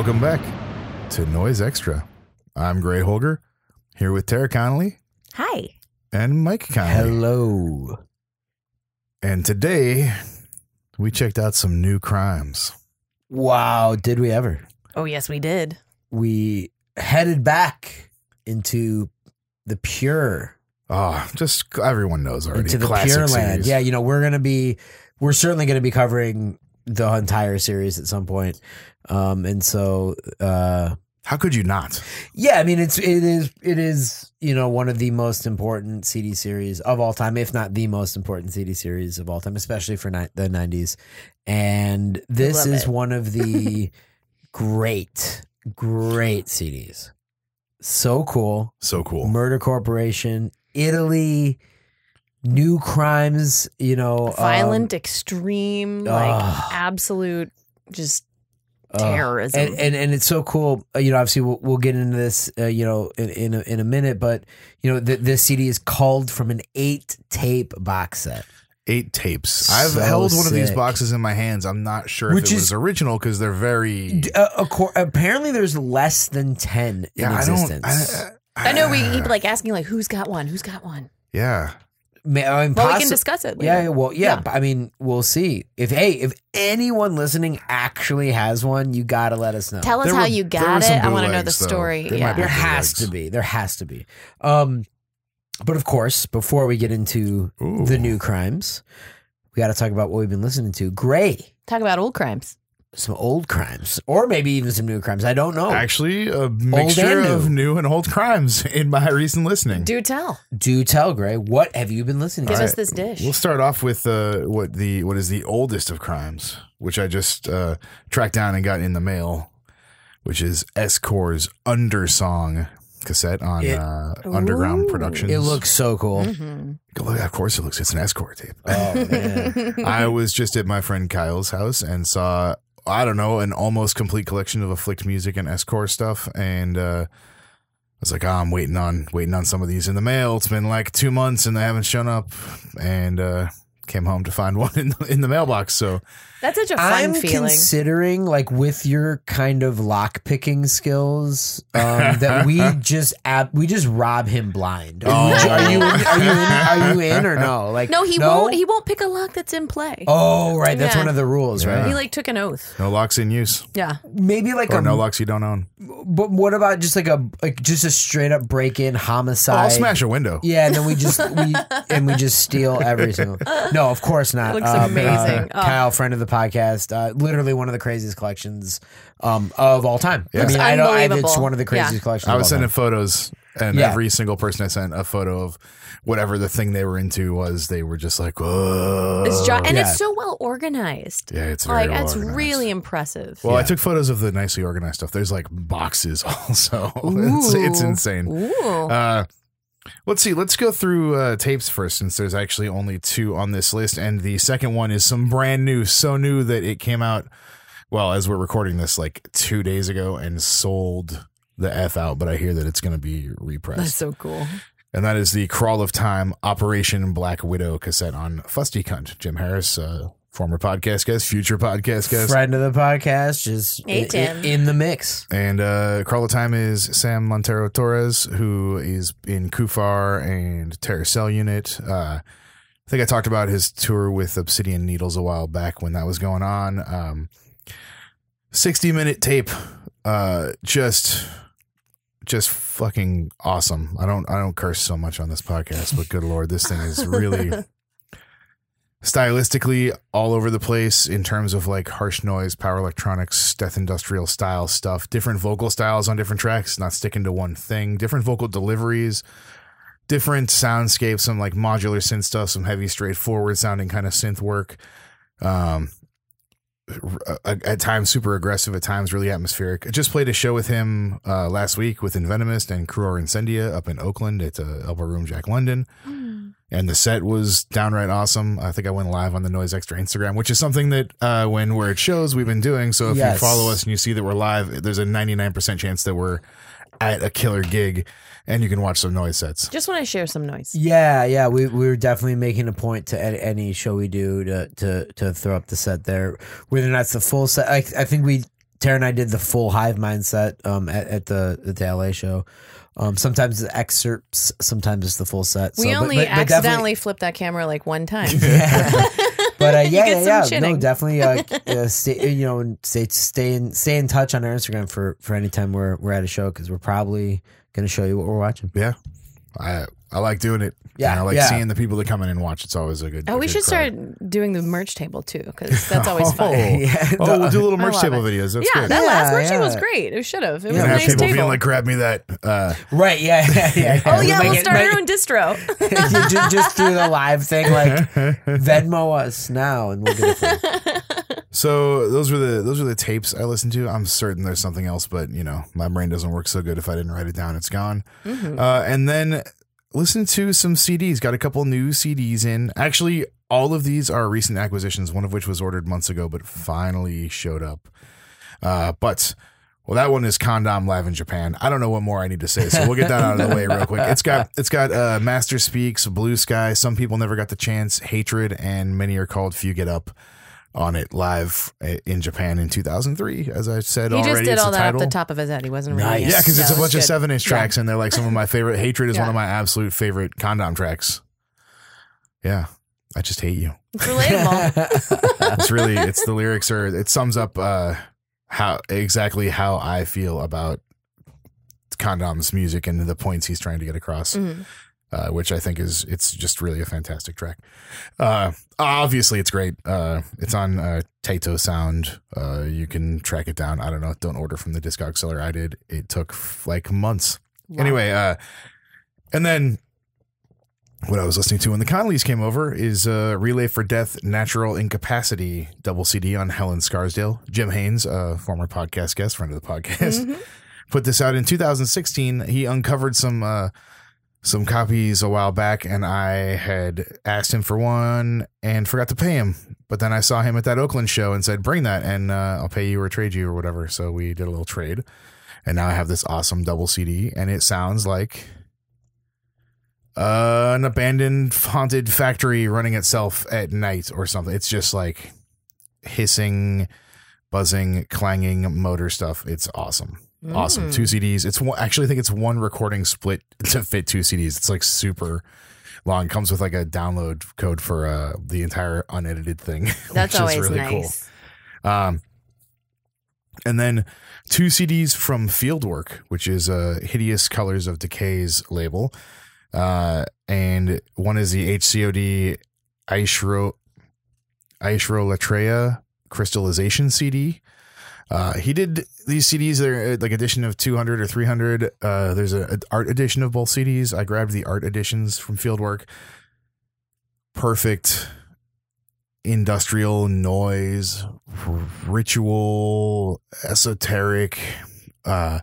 Welcome back to Noise Extra. I'm Gray Holger, here with Tara Connolly Hi. and Mike Connolly. Hello. And today we checked out some new crimes. Wow, did we ever? Oh, yes, we did. We headed back into the pure, Oh, just everyone knows already. into the Classic pure land. series. Yeah, you know, we're going to be, we're certainly going to be covering the entire series at some point. Um, and so, uh, How could you not? yeah, I mean, it's, it is, it is, you know, one of the most important CD series of all time, if not the most important CD series of all time, especially for ni- the 90s. And this is it. one of the great, great CDs. So cool. So cool. Murder Corporation, Italy, new crimes, you know, um, Violent, extreme, like absolute, just uh, terrorism. and, and and it's so cool. Uh, you know, obviously we'll, we'll get into this, uh, you know, in in a, in a minute. But you know, th- this CD is called from an eight tape box set. Eight tapes. I've So held one of these boxes in my hands. I'm not sure Which if it is- was original because they're very. D- Uh, acco- apparently, there's less than ten in I existence. don't. I know we keep like asking, like, who's got one? Who's got one? Yeah. Ma- I mean, Well, we can discuss it. Yeah, later. well, yeah, Yeah. but I mean, we'll see. If hey, if anyone listening actually has one, you got to let us know. Tell us There how were- you got it. I want to know the bootlegs, though. story. There yeah. There has bootlegs. to be. There has to be. Um, but of course, before we get into Ooh. the new crimes, we got to talk about what we've been listening to. Gray, Talk about old crimes. Some old crimes, or maybe even some new crimes. I don't know. Actually, a mixture and of new. new and old crimes in my recent listening. Do tell. Do tell, Gray. What have you been listening Give to? us this dish. We'll start off with uh, what the what is the oldest of crimes, which I just uh, tracked down and got in the mail, which is S-Core's Undersong cassette on It- uh, Underground Ooh. Productions. It looks so cool. Mhm. Look, of course it looks. It's an S-Core tape. Oh man, I was just at my friend Kyle's house and saw I don't know an almost complete collection of afflict music and S-Core stuff, and uh, I was like, oh, I'm waiting on waiting on some of these in the mail. It's been like two months and they haven't shown up, and uh, came home to find one in the, in the mailbox. So That's such a fun I'm feeling. considering, like, with your kind of lock picking skills, um, that we just ab- we just rob him blind. Oh. Are you in, are you in, are you in or no? Like, no, he won't. He won't pick a lock that's in play. Oh, right. That's Yeah. one of the rules, Yeah. right? He like took an oath. no locks in use, Yeah. Maybe like or a no locks you don't own. But what about just like a like just a straight up break in homicide? I'll smash a window. Yeah, and then we just we and we just steal every single. No, of course not. Looks Um, amazing. uh, Oh. Kyle, friend of the podcast, uh, literally one of the craziest collections um, of all time. Yeah. I mean, I don't. I, it's one of the craziest Yeah. collections. I was of all sending time. photos, and Yeah. every single person I sent a photo of whatever the thing they were into was. They were just like, "Whoa!" It's jo- and yeah. it's so well organized. yeah, it's very Like well that's organized. really impressive. Well, I took photos of the nicely organized stuff. There's like boxes also. it's, it's Ooh. insane. Let's see. Let's go through uh, tapes first, since there's actually only two on this list, and the second one is some brand new, so new that it came out. Well, as we're recording this, like two days ago, and sold the f out. But I hear that it's going to be repressed, that's so cool. and that is the Crawl of Time Operation Black Widow cassette on Fusty Cunt. Jim Harris, uh, former podcast guest, future podcast guest. friend of the podcast, just Hey, i- i- in the mix. And uh, Crawl of Time is Sam Montero Torres, who is in Kufar and Terror Cell Unit. Uh, I think I talked about his tour with Obsidian Needles a while back when that was going on. Um, 60 minute tape, uh, just just fucking awesome. I don't I don't curse so much on this podcast, but good lord, this thing is really stylistically all over the place in terms of like harsh noise, power electronics, death industrial style stuff, different vocal styles on different tracks, not sticking to one thing, different vocal deliveries, different soundscapes, some like modular synth stuff, some heavy straightforward sounding kind of synth work. Um at at times super aggressive, at times really atmospheric. I just played a show with him uh, last week with Envenomist and Cruor Incendia up in Oakland at uh, Elbow Room Jack London and the set was downright awesome. I think I went live on the Noise Extra Instagram, which is something that uh, when we're at shows we've been doing. So if you follow us and you see that we're live, there's a 99% chance that we're at a killer gig, and you can watch some noise sets. Just want to share some noise. Yeah, yeah, we we were definitely making a point to any, any show we do to to to throw up the set there, whether or not it's the full set. I, I think we Tara and I did the full Hive mindset um, at, at the at the LA show. Um, sometimes it's excerpts, sometimes it's the full set. We So, but- only but- but definitely- accidentally flipped that camera like one time. but uh, yeah, yeah, yeah. No, definitely. Uh, uh, stay, you know, stay stay in stay in touch on our Instagram for for any time we're we're at a show because we're probably going to show you what we're watching. Yeah, I I like doing it. Yeah, And I like yeah. seeing the people that come in and watch. It's always a good. Oh, a we good should crowd. start doing the merch table too, because that's always fun. Oh, Yeah, oh, we'll do little merch table it. videos. That's yeah, good. that last Yeah, merch table was great. It should have. It was Yeah. a and have nice people table. being like, "Grab me that." Uh, Right? Yeah, yeah, yeah. oh yeah, Make we'll start make- our own distro. you ju- just do the live thing, like Venmo us now, and we'll get it. For you. so those were the those were the tapes I listened to. I'm certain there's something else, but you know, my brain doesn't work so good. If I didn't write it down, it's gone. Uh, and then listen to some CDs. Got a couple new CDs in. Actually, all of these are recent acquisitions. One of which was ordered months ago, but finally showed up. Uh, but well, that one is Con-Dom live in Japan. I don't know what more I need to say, so we'll get that out of the way real quick. It's got it's got uh, Master Speaks, Blue Sky. Some people never got the chance. Hatred, and many are called Few Get Up on it live uh, in Japan in 2003. As I said he already, just did all that title. off the top of his head. He wasn't Nice. really. Yeah, because it's a bunch of seven inch tracks, and they're like some of my favorite. Hatred is one of my absolute favorite Con-Dom tracks. Yeah, I just hate you. It's relatable. It's really, it's the lyrics are. It sums up uh how exactly how I feel about Con-Dom's music and the points he's trying to get across. Mhm. Uh, which I think is it's just really a fantastic track. Uh, obviously, it's great. Uh, it's on uh, Taito Sound. Uh, you can track it down. I don't know. Don't order from the Discog seller. I did. It took f- like months. Wow. Anyway, uh, and then what I was listening to when the Connollys came over is uh, Relay for Death Natural Incapacity double CD on Helen Scarsdale. Jim Haynes, uh, former podcast guest, friend of the podcast, Mhm. put this out in 2016. He uncovered some uh, some copies a while back, and I had asked him for one and forgot to pay him. But then I saw him at that Oakland show and said, "Bring that, and uh, I'll pay you or trade you or whatever." So we did a little trade, and now I have this awesome double CD, and it sounds like uh, an abandoned haunted factory running itself at night or something. It's just like hissing, buzzing, clanging motor stuff. It's awesome. Awesome. Mm. Two CDs. It's one, actually I think it's one recording split to fit two CDs. It's like super long. Comes with like a download code for uh the entire unedited thing. That's which always is really nice. cool. Um and then two CDs from Fieldwork, which is uh Hideous Colors of Decay's label. Uh and one is the HCOD Aishro Aishro Latreia crystallization CD. Uh, he did these CDs. They're like edition of 200 or 300. Uh, there's a art edition of both CDs. I grabbed the art editions from Fieldwork. Perfect industrial noise, r- ritual, esoteric, uh,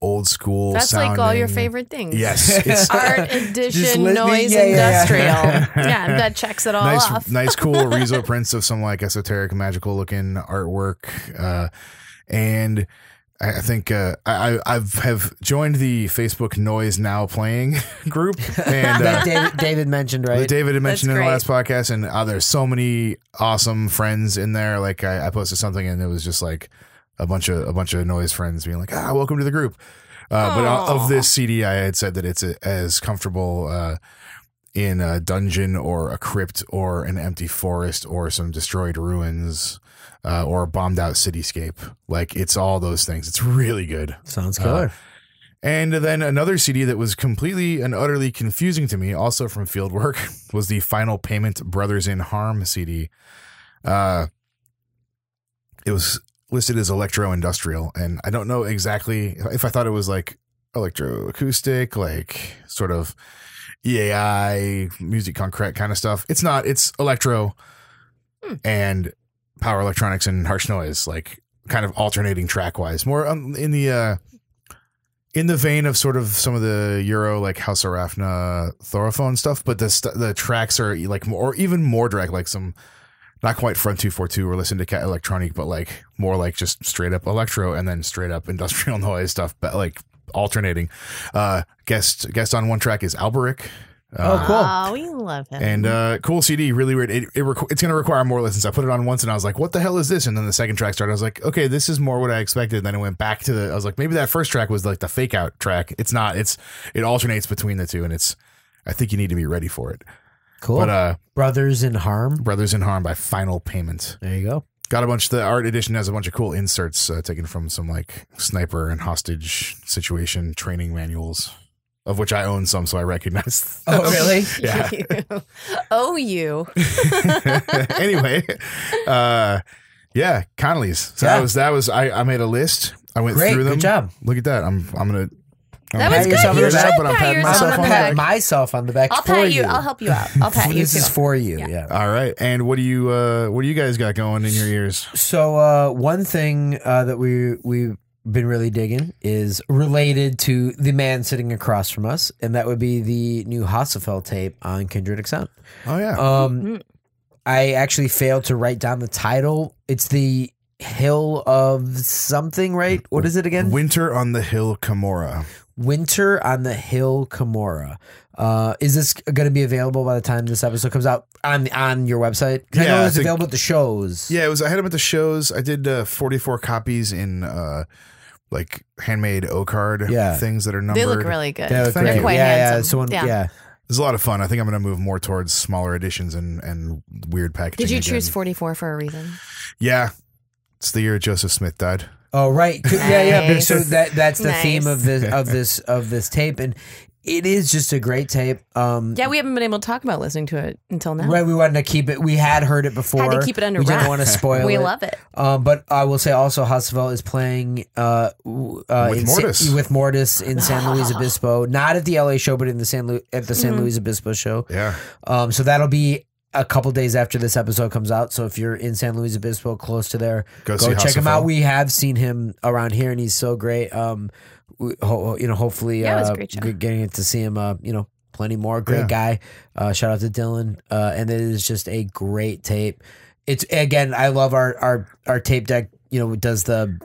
old school. That's like all your favorite things. Yes, it's Art edition, let me- noise, yeah, yeah, yeah. industrial. Yeah, that checks it all nice, off. nice, cool Riso prints of some like esoteric, magical looking artwork. Uh, and I, I think uh, I, I- I've have joined the Facebook Noise Now Playing group, and uh, David, David mentioned, right? David had mentioned in the last podcast. And uh, there's so many awesome friends in there. Like I, I posted something, and it was just like a bunch of a bunch of noise friends being like, "Ah, welcome to the group." Uh, but of this CD, I had said that it's a, as comfortable uh, in a dungeon or a crypt or an empty forest or some destroyed ruins uh, or a bombed out cityscape. Like it's all those things. It's really good. Sounds Uh, killer. And then another CD that was completely and utterly confusing to me, also from Fieldwork, was the Final Payment Brothers in Harm CD. Uh, it was listed as electro industrial, and I don't know exactly if I thought it was like electroacoustic, like sort of EAI, music concrete kind of stuff. It's not. It's electro Hmm. and power electronics and harsh noise, like kind of alternating track wise, more um, in the uh, in the vein of sort of some of the Euro like House of Rafna Thorofon stuff, but the st- the tracks are like more or even more direct, like some not quite front two four two or listen to cat electronic, but like more like just straight up electro and then straight up industrial noise stuff, but like alternating. Uh, guest guest on one track is Alberich, Oh, cool. Oh, we love him. And uh, cool CD, really weird. It, it requ- it's going to require more listens. I put it on once and I was like, "What the hell is this?" And then the second track started. I was like, "Okay, this is more what I expected." And then it went back to the. I was like, maybe that first track was like the fake out track. It's not. It's it alternates between the two, and it's. I think you need to be ready for it. Cool. But uh, Brothers in Harm. Brothers in Harm by Final Payment. There you go. Got a bunch. The art edition has a bunch of cool inserts uh, taken from some like sniper and hostage situation training manuals, of which I own some, so I recognize. Oh, really? Yeah. oh, you. anyway, uh, yeah, Connolly's. So Yeah. that was that was. I, I made a list. I went Great. through them. Good job. Look at that. I'm I'm gonna. I'm That gonna was pat good. yourself You should back, but I'm pat patting yourself myself on the on pat the back. myself on the back I'll for pat you. I'll help you out. I'll pat you this too. is for you. Yeah. yeah. All right. And what do you uh what do you guys got going in your ears? So uh, one thing uh, that we we've been really digging is related to the man sitting across from us, and that would be the new Hassefeld tape on Kindred Sound. Oh yeah. Um, Mhm. I actually failed to write down the title. It's the Hill of something, right? What is it again? Winter on the Hill Cumorah. Winter on the Hill Cumorah. Uh, is this going to be available by the time this episode comes out on on your website? 'Cause I Yeah, know I it's think- available at the shows. Yeah, it was. I had them at the shows. I did uh, 44 copies in uh like handmade O card Yeah. things that are numbered. They look really good. They look Thank great. quite yeah, yeah. handsome. So when, Yeah. yeah. It's a lot of fun. I think I'm going to move more towards smaller editions and and weird packaging. Did you again. choose 44 for a reason? Yeah, it's the year Joseph Smith died. Oh right, yeah, yeah. Nice. so that that's the Nice. theme of this of this of this tape, and it is just a great tape. Um, Yeah, we haven't been able to talk about listening to it until now. Right, we wanted to keep it. We had heard it before. Had to keep it under We didn't want to spoil we it. love it. Um, but I will say also, Hasselfeld is playing uh, uh, With in Sa- Mortis. with Mortis in San Luis Obispo, not at the LA show, but in the San Lu- at the San Mm-hmm. Luis Obispo show. Yeah, Um, so that'll be a couple days after this episode comes out. So if you're in San Luis Obispo, close to there, Go go, check him out. We have seen him around here, and he's so great. Um, we, ho- you know, hopefully, Yeah, it was a uh, great show. g- getting to see him. Uh, you know, plenty more. Great Yeah. guy. Uh, shout out to Dylan. Uh, and it is just a great tape. It's again, I love our our our tape deck. You know, does the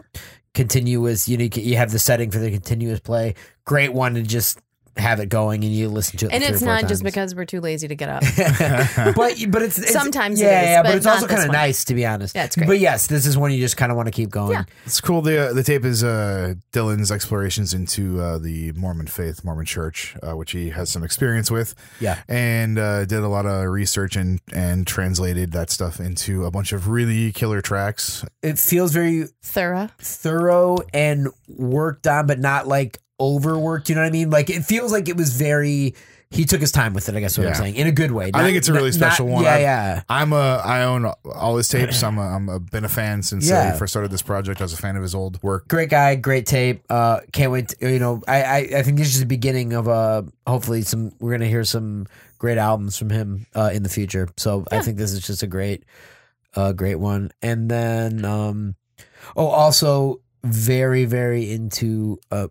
continuous. You know, you have the setting for the continuous play. Great one to just have it going and you listen to it. And it's four not just because we're too lazy to get up. but but it's, it's Sometimes yeah, is, yeah, but, but it's also kind of nice to be honest. Yeah, it's great. But yes, this is one you just kind of want to keep going. Yeah. it's cool. The uh, the tape is uh, Dylan's explorations into uh, the Mormon faith, Mormon Church, uh, which he has some experience with. Yeah. and uh, did a lot of research and and translated that stuff into a bunch of really killer tracks. It feels very Thorough. thorough and worked on, but not like overworked. You know what I mean? Like it feels like it was very. He took his time with it. I guess what I'm saying in a good way. I think it's a really not- special one. Yeah, I- yeah. I'm a I own all his tapes. I'm a, I'm a, been a fan since uh, Yeah. he first started this project. I was a fan of his old work. Great guy, great tape. Uh, can't wait. To, you know, I, I I think this is the beginning of uh hopefully some. We're gonna hear some great albums from him uh, in the future. So I think this is just a great, uh, great one. And then, um, oh, also very very into uh,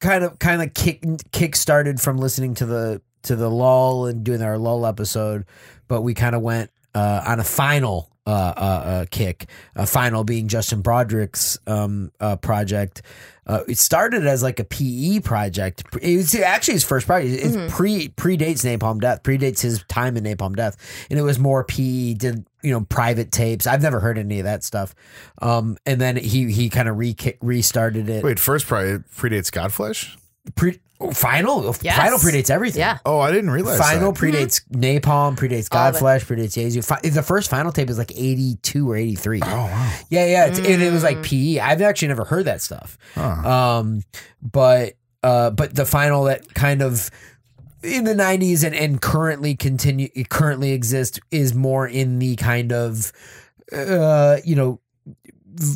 kind of kind of kick kick started from listening to the to the lull and doing our lull episode, but we kind of went uh, on a final uh, uh, uh, kick. A final being Justin Broadrick's um, uh, project. Uh, it started as like a PE project. It was actually his first project. It pre predates Napalm Death, predates his time in Napalm Death, and it was more PE. Did you know private tapes? I've never heard any of that stuff. Um, and then he he kind of re restarted it. Wait, first probably predates Godflesh. Pre- oh, final Yes. final predates everything. Yeah. Oh, I didn't realize Final that. predates Napalm, predates All of it. Godflesh, predates Jesu. Fi- the first final tape is like 82 or 83. Oh wow. Yeah, yeah. It's, and it was Mm. like PE. I've actually never heard that stuff. Huh. Um, but uh, but the final that kind of in the 90s and, and currently continue currently exist is more in the kind of uh, you know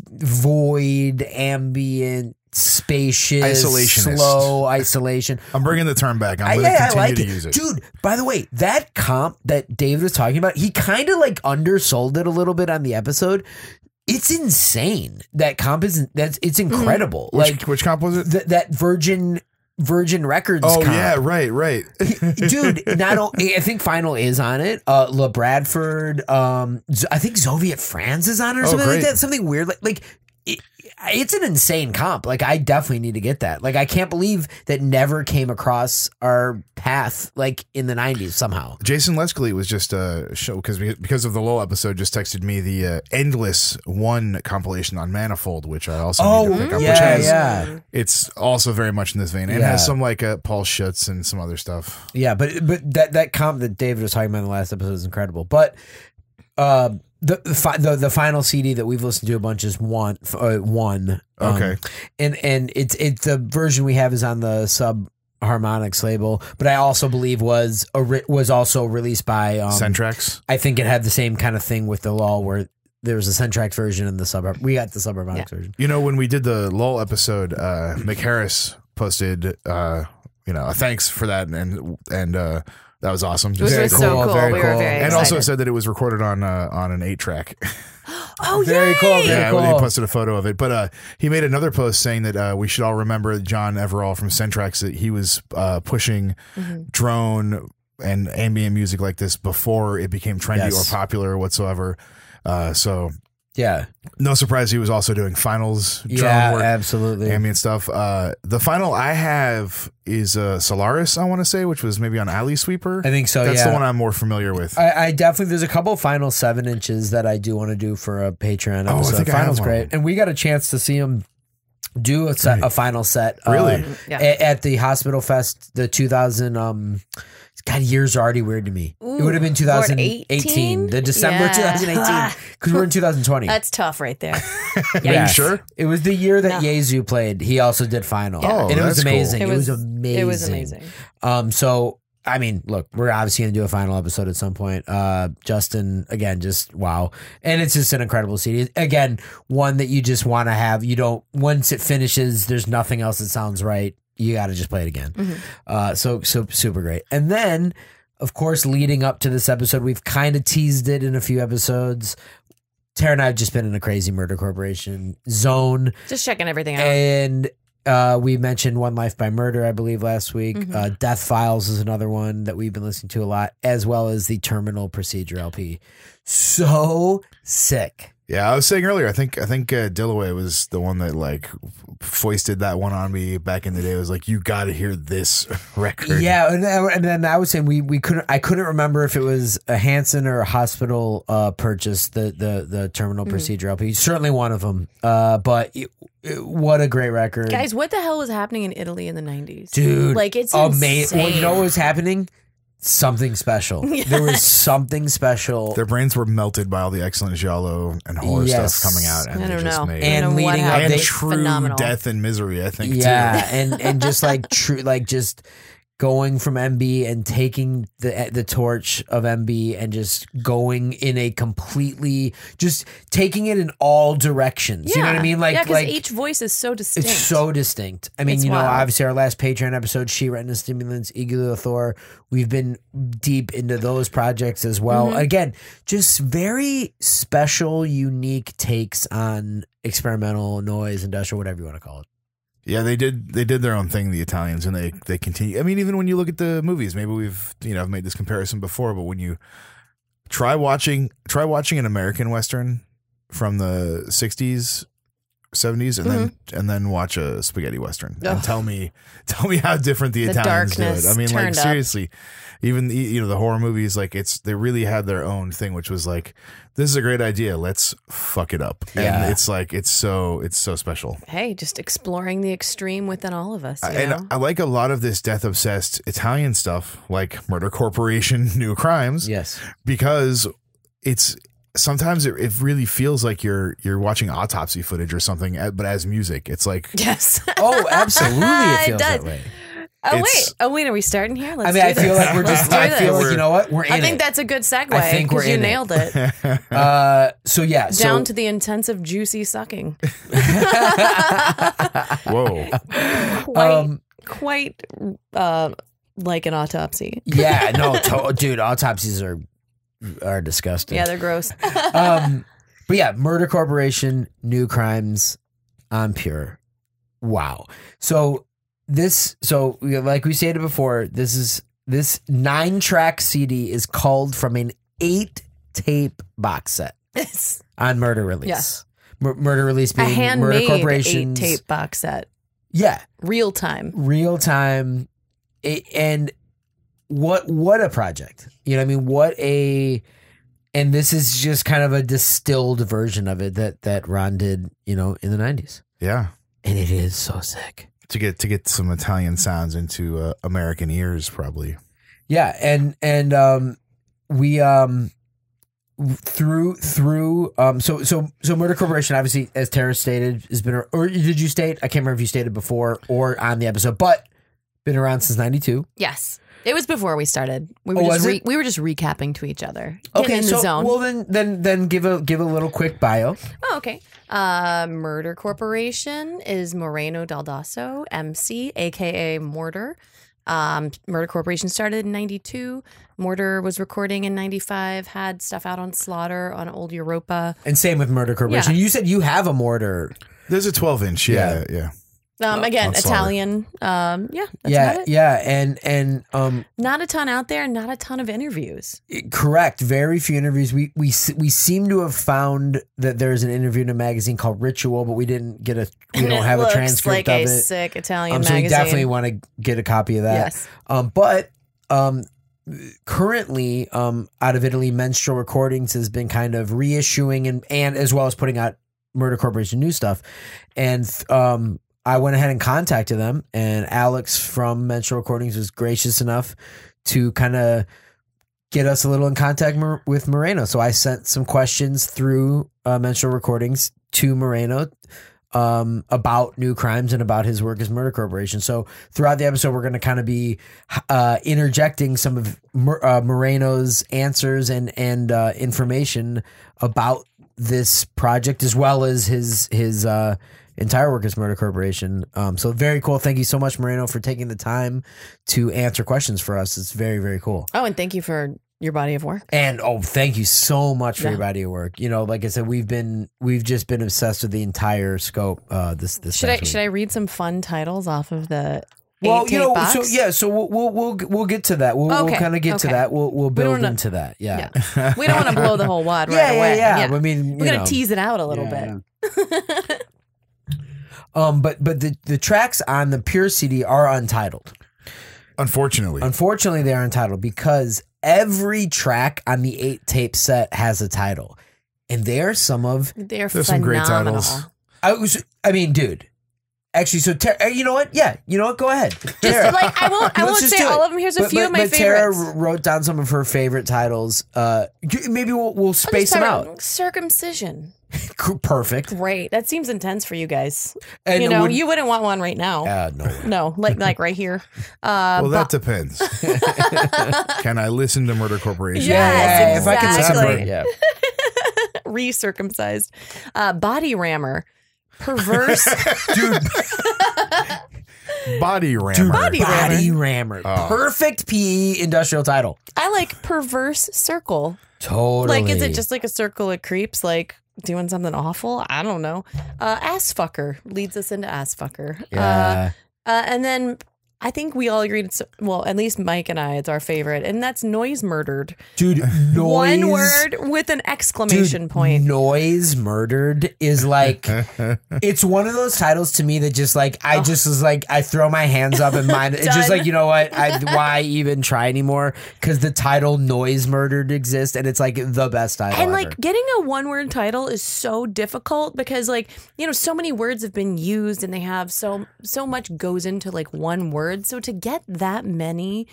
void ambient spacious Isolationist. slow isolation I'm bringing the term back. I'm I, going to yeah, I continue like to it. use it. Dude, by the way, that comp that David was talking about, he kind of like undersold it a little bit on the episode. It's insane. That comp is that's it's incredible. Which, Like which comp was it? th- that Virgin Virgin Records Oh comp. yeah, right, right. Dude, not only I think Final is on it. Uh Labradford, um I think Zoviet France is on it or Oh, something like that. Something weird like like it, it's an insane comp. Like I definitely need to get that. Like I can't believe that never came across our path like in the '90s somehow. Jason Lescalleet was just uh show because because of the Lull episode, just texted me the uh, endless one compilation on Manifold, which I also need to pick up. which Oh, yeah, has, yeah, It's also very much in this vein, and Yeah. has some like uh, Paul Schutz and some other stuff. yeah. But but that that comp that David was talking about in the last episode is incredible. But uh, the the, fi- the the final CD that we've listened to a bunch is one uh, one. Um, Okay. and and it's it's the version we have is on the sub harmonics label but i also believe was a, was also released by um, Sentrax. I think it had the same kind of thing with the law where there was a Sentrax version and the suburb. We got the suburb version. You know, when we did the Lull episode, uh, Mick Harris posted, uh, you know, a thanks for that, and and uh, that was awesome. Which Very was so cool, cool. very we were cool. very and excited. also said that it was recorded on uh, on an eight track. oh, Very yay! cool, very yeah, cool. he posted a photo of it. But uh, he made another post saying that uh, we should all remember John Everall from Sentrax that he was uh, pushing Mm-hmm. drone and ambient music like this before it became trendy Yes. or popular whatsoever. Uh, so Yeah, no surprise he was also doing finals drone yeah, work. absolutely. Ambient stuff. Uh, the final I have is uh, Solaris. I want to say, which was maybe on Alley Sweeper. I think so. That's yeah. the one I'm more familiar with. I, I definitely there's a couple final seven inches that I do want to do for a Patreon Oh, I episode. think I have Final's one. great, and we got a chance to see him do a, set, a final set. uh, Really? Yeah. a- at the Hospital Fest, the 2000. Um, God, years are already weird to me. it would have been 2018, 18? the December Yeah. 2018, because we're in 2020. That's tough right there. Are you sure? It was the year that No. Jesu played. He also did final, Yeah. Oh, and it was that's cool. amazing. It, It was, was- amazing. It was amazing. Um, so I mean, look, we're obviously gonna do a final episode at some point. Uh, Justin, again, just wow, and it's just an incredible CD. Again, one that you just want to have. You don't once it finishes, there's nothing else that sounds right. You got to just play it again. Uh, so so super great. And then, of course, leading up to this episode, we've kind of teased it in a few episodes. Tara and I have just been in a crazy murder corporation zone. Just checking everything out. And uh, we mentioned One Life by Murder, I believe, last week. Mm-hmm. Uh, Death Files is another one that we've been listening to a lot, as well as the Terminal Procedure LP. So sick. Yeah, I was saying earlier. I think I think uh, Dillaway was the one that like foisted that one on me back in the day. It was like you got to hear this record. Yeah, and, then- and then I was saying we we couldn't. I couldn't remember if it was a Hanson or a hospital uh, purchase the the the Terminal Mm-hmm. Procedure LP. Certainly one of them. Uh, but it, it- what a great record, Guys, what the hell was happening in Italy in the 90s? dude! Like, it's amazing. Well, you know what was happening? Something special. There was something special. Their brains were melted by all the excellent giallo and horror Yes. stuff coming out, and I they don't just know. made I And don't leading up- happened. and they- true Phenomenal. death and misery. I think yeah, too. and and just like true, like just going from MB and taking the the torch of MB and just going in a completely just taking it in all directions. Yeah. You know what I mean? Like yeah, like each voice is so distinct. it's so distinct. I mean, It's you know, wild. obviously our last Patreon episode, Sshe Retina Stimulants, Thor, we've been deep into those projects as well. Mm-hmm. Again, just very special, unique takes on experimental noise, industrial, whatever you want to call it. Yeah, they did. They did their own thing, the Italians, and they they continue. I mean, even when you look at the movies, maybe we've you know I've made this comparison before, but when you try watching try watching an American western from the '60s, '70s, and then and then watch a spaghetti western and tell me tell me how different the, The Italians do it. I mean, like seriously, up. Seriously, even the, you know the horror movies, like it's they really had their own thing, which was like this is a great idea, let's fuck it up, Yeah. and it's like it's so it's so special. Hey, just exploring the extreme within all of us. You and know? I like a lot of this death obsessed Italian stuff, like Murder Corporation, New Crimes, Yes. because it's sometimes it, it really feels like you're you're watching autopsy footage or something, uh, but as music. It's like yes. Oh, absolutely. It It feels does. that way. Oh it's- wait. Oh wait. Are we starting here? Let's I mean, do I feel this. like we're just. Let's I feel like you know what we're in I think it. that's a good segue. I think we're 'cause you in it. nailed it. Uh, so yeah. Down so to the intensive juicy sucking. whoa, Quite, um, quite uh, like an autopsy. yeah. No, to- dude, autopsies are are disgusting. Yeah, they're gross. um, but yeah, Murder Corporation, New Crimes I'm Pure. Wow. So this, so like we stated before, this is this nine track CD is called from an eight tape box set on Murder Release. Yes. Mur- Murder Release A being Murder handmade eight Corporation. tape box set, Yeah, real time. real time, a- and what what a project. You know, what I mean, what a. And this is just kind of a distilled version of it that that Ron did, you know, in the '90s, Yeah. and it is so sick. To get to get some Italian sounds into uh, American ears, probably. Yeah, and and um, we um through through um so so so Murder Corporation obviously as Tara stated has been or did you state I can't remember if you stated before or on the episode but been around since '92. Yes. It was before we started. We were Oh, just was re- it? we were just recapping to each other. Getting Okay, in the so zone. well then then then give a give a little quick bio. Oh, okay. Uh, Murder Corporation is Moreno Daldasso, MC, aka Mortar. Um, Murder Corporation started in '92. Mortar was recording in '95. Had stuff out on Slaughter on Old Europa. And same with Murder Corporation. Yeah. You said you have a mortar. There's a 12 inch. Yeah. Yeah. Um, again. Italian. Um, yeah, that's yeah, yeah, and and um Not a ton out there. Not a ton of interviews. Correct. Very few interviews. We we we seem to have found that there's an interview in a magazine called Ritual, but we didn't get a. We don't have a transcript like of a it. sick Italian Um, so we magazine. definitely want to get a copy of that. yes. Um, but um, currently, um, out of Italy, Menstrual Recordings has been kind of reissuing and and as well as putting out Murder Corporation new stuff, and um. I went ahead and contacted them, and Alex from Menstrual Recordings was gracious enough to kind of get us a little in contact with Moreno. So I sent some questions through uh, Menstrual Recordings to Moreno um, about new crimes and about his work as Murder Corporation. So throughout the episode, we're going to kind of be uh, interjecting some of Mor- uh, Moreno's answers and and uh, information about this project as well as his his uh, entire Workers Murder Corporation. Um, so very cool. Thank you so much, Moreno, for taking the time to answer questions for us. It's very very cool. Oh, and thank you for your body of work. And oh, thank you so much for Yeah. your body of work. You know, like I said, we've been we've just been obsessed with the entire scope. Uh, this this Should I week. should I read some fun titles off of the Well, you know, box? so yeah, so we'll we'll we'll, we'll get to that. We'll, we'll kind of get to that. We'll we'll don't build wanna- into that. Yeah, Yeah. We don't want to blow the whole wad right yeah, away. yeah, yeah. I mean, We're gonna know. tease it out a little Yeah, bit. Um, but but the the tracks on the Pure CD are untitled. Unfortunately. Unfortunately, they are untitled because every track on the eight tape set has a title, and they are some of They're There's some great titles. I was. I mean, dude. Actually, so Tara, uh, you know what? Yeah, you know what? Go ahead. Just Tara. like I won't, I won't just say do all of them. Here's a but, few but, of my but Tara favorites. wrote down some of her favorite titles. Uh, maybe we'll we'll space them out. Circumcision. Perfect. Great. That seems intense for you guys. And you know, would- you wouldn't want one right now. Uh, no. way. No, like like right here. Uh, well, that but- depends. can I listen to Murder Corporation? Yes, If I can listen exactly. to yeah. re-circumcised. Uh, body rammer. Perverse. Dude, Body rammer. dude, Body body rammer. Oh. Perfect PE industrial title. I like perverse circle. Totally. Like, is it just like a circle of creeps, like doing something awful? I don't know. Uh, ass fucker leads us into ass fucker. Uh, Yeah. uh, and then I think we all agreed. It's, well, at least Mike and I, it's our favorite, and that's noise murdered. dude, noise. One word with an exclamation Dude, point. Noise murdered is like it's one of those titles to me that just like I just was like I throw my hands up and mine. It's just Oh. Like you know what? I why even try anymore? Because the title "Noise Murdered" exists and it's like the best title. And ever. like getting a one word title is so difficult because like you know so many words have been used and they have so so much goes into like one word. So to get that many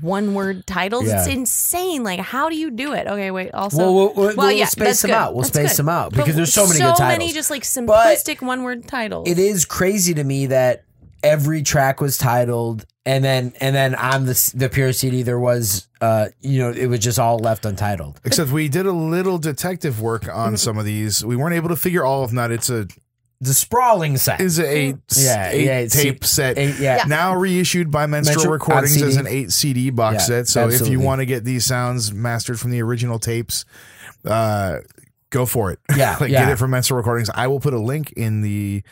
one word titles, it's insane. Like how do you do it? Okay, wait. Also, Well, we'll- we'll- we'll yeah, space them good. out. We'll That's space good. them out But because there's so many so good many just like simplistic one word titles. it is crazy to me that every track was titled and then and then on the the pure CD there was uh you know it was just all left untitled. Except we did a little detective work on some of these. We weren't able to figure all of them out. It's a The sprawling set. is a eight, Yeah, eight yeah, it's- tape set. Eight- yeah. Now reissued by Menstrual Menstrual- Recordings as an eight CD box Yeah, set. So if you want to get these sounds mastered from the original tapes, uh, go for it. Yeah, like yeah. get it from Menstrual Recordings. I will put a link in the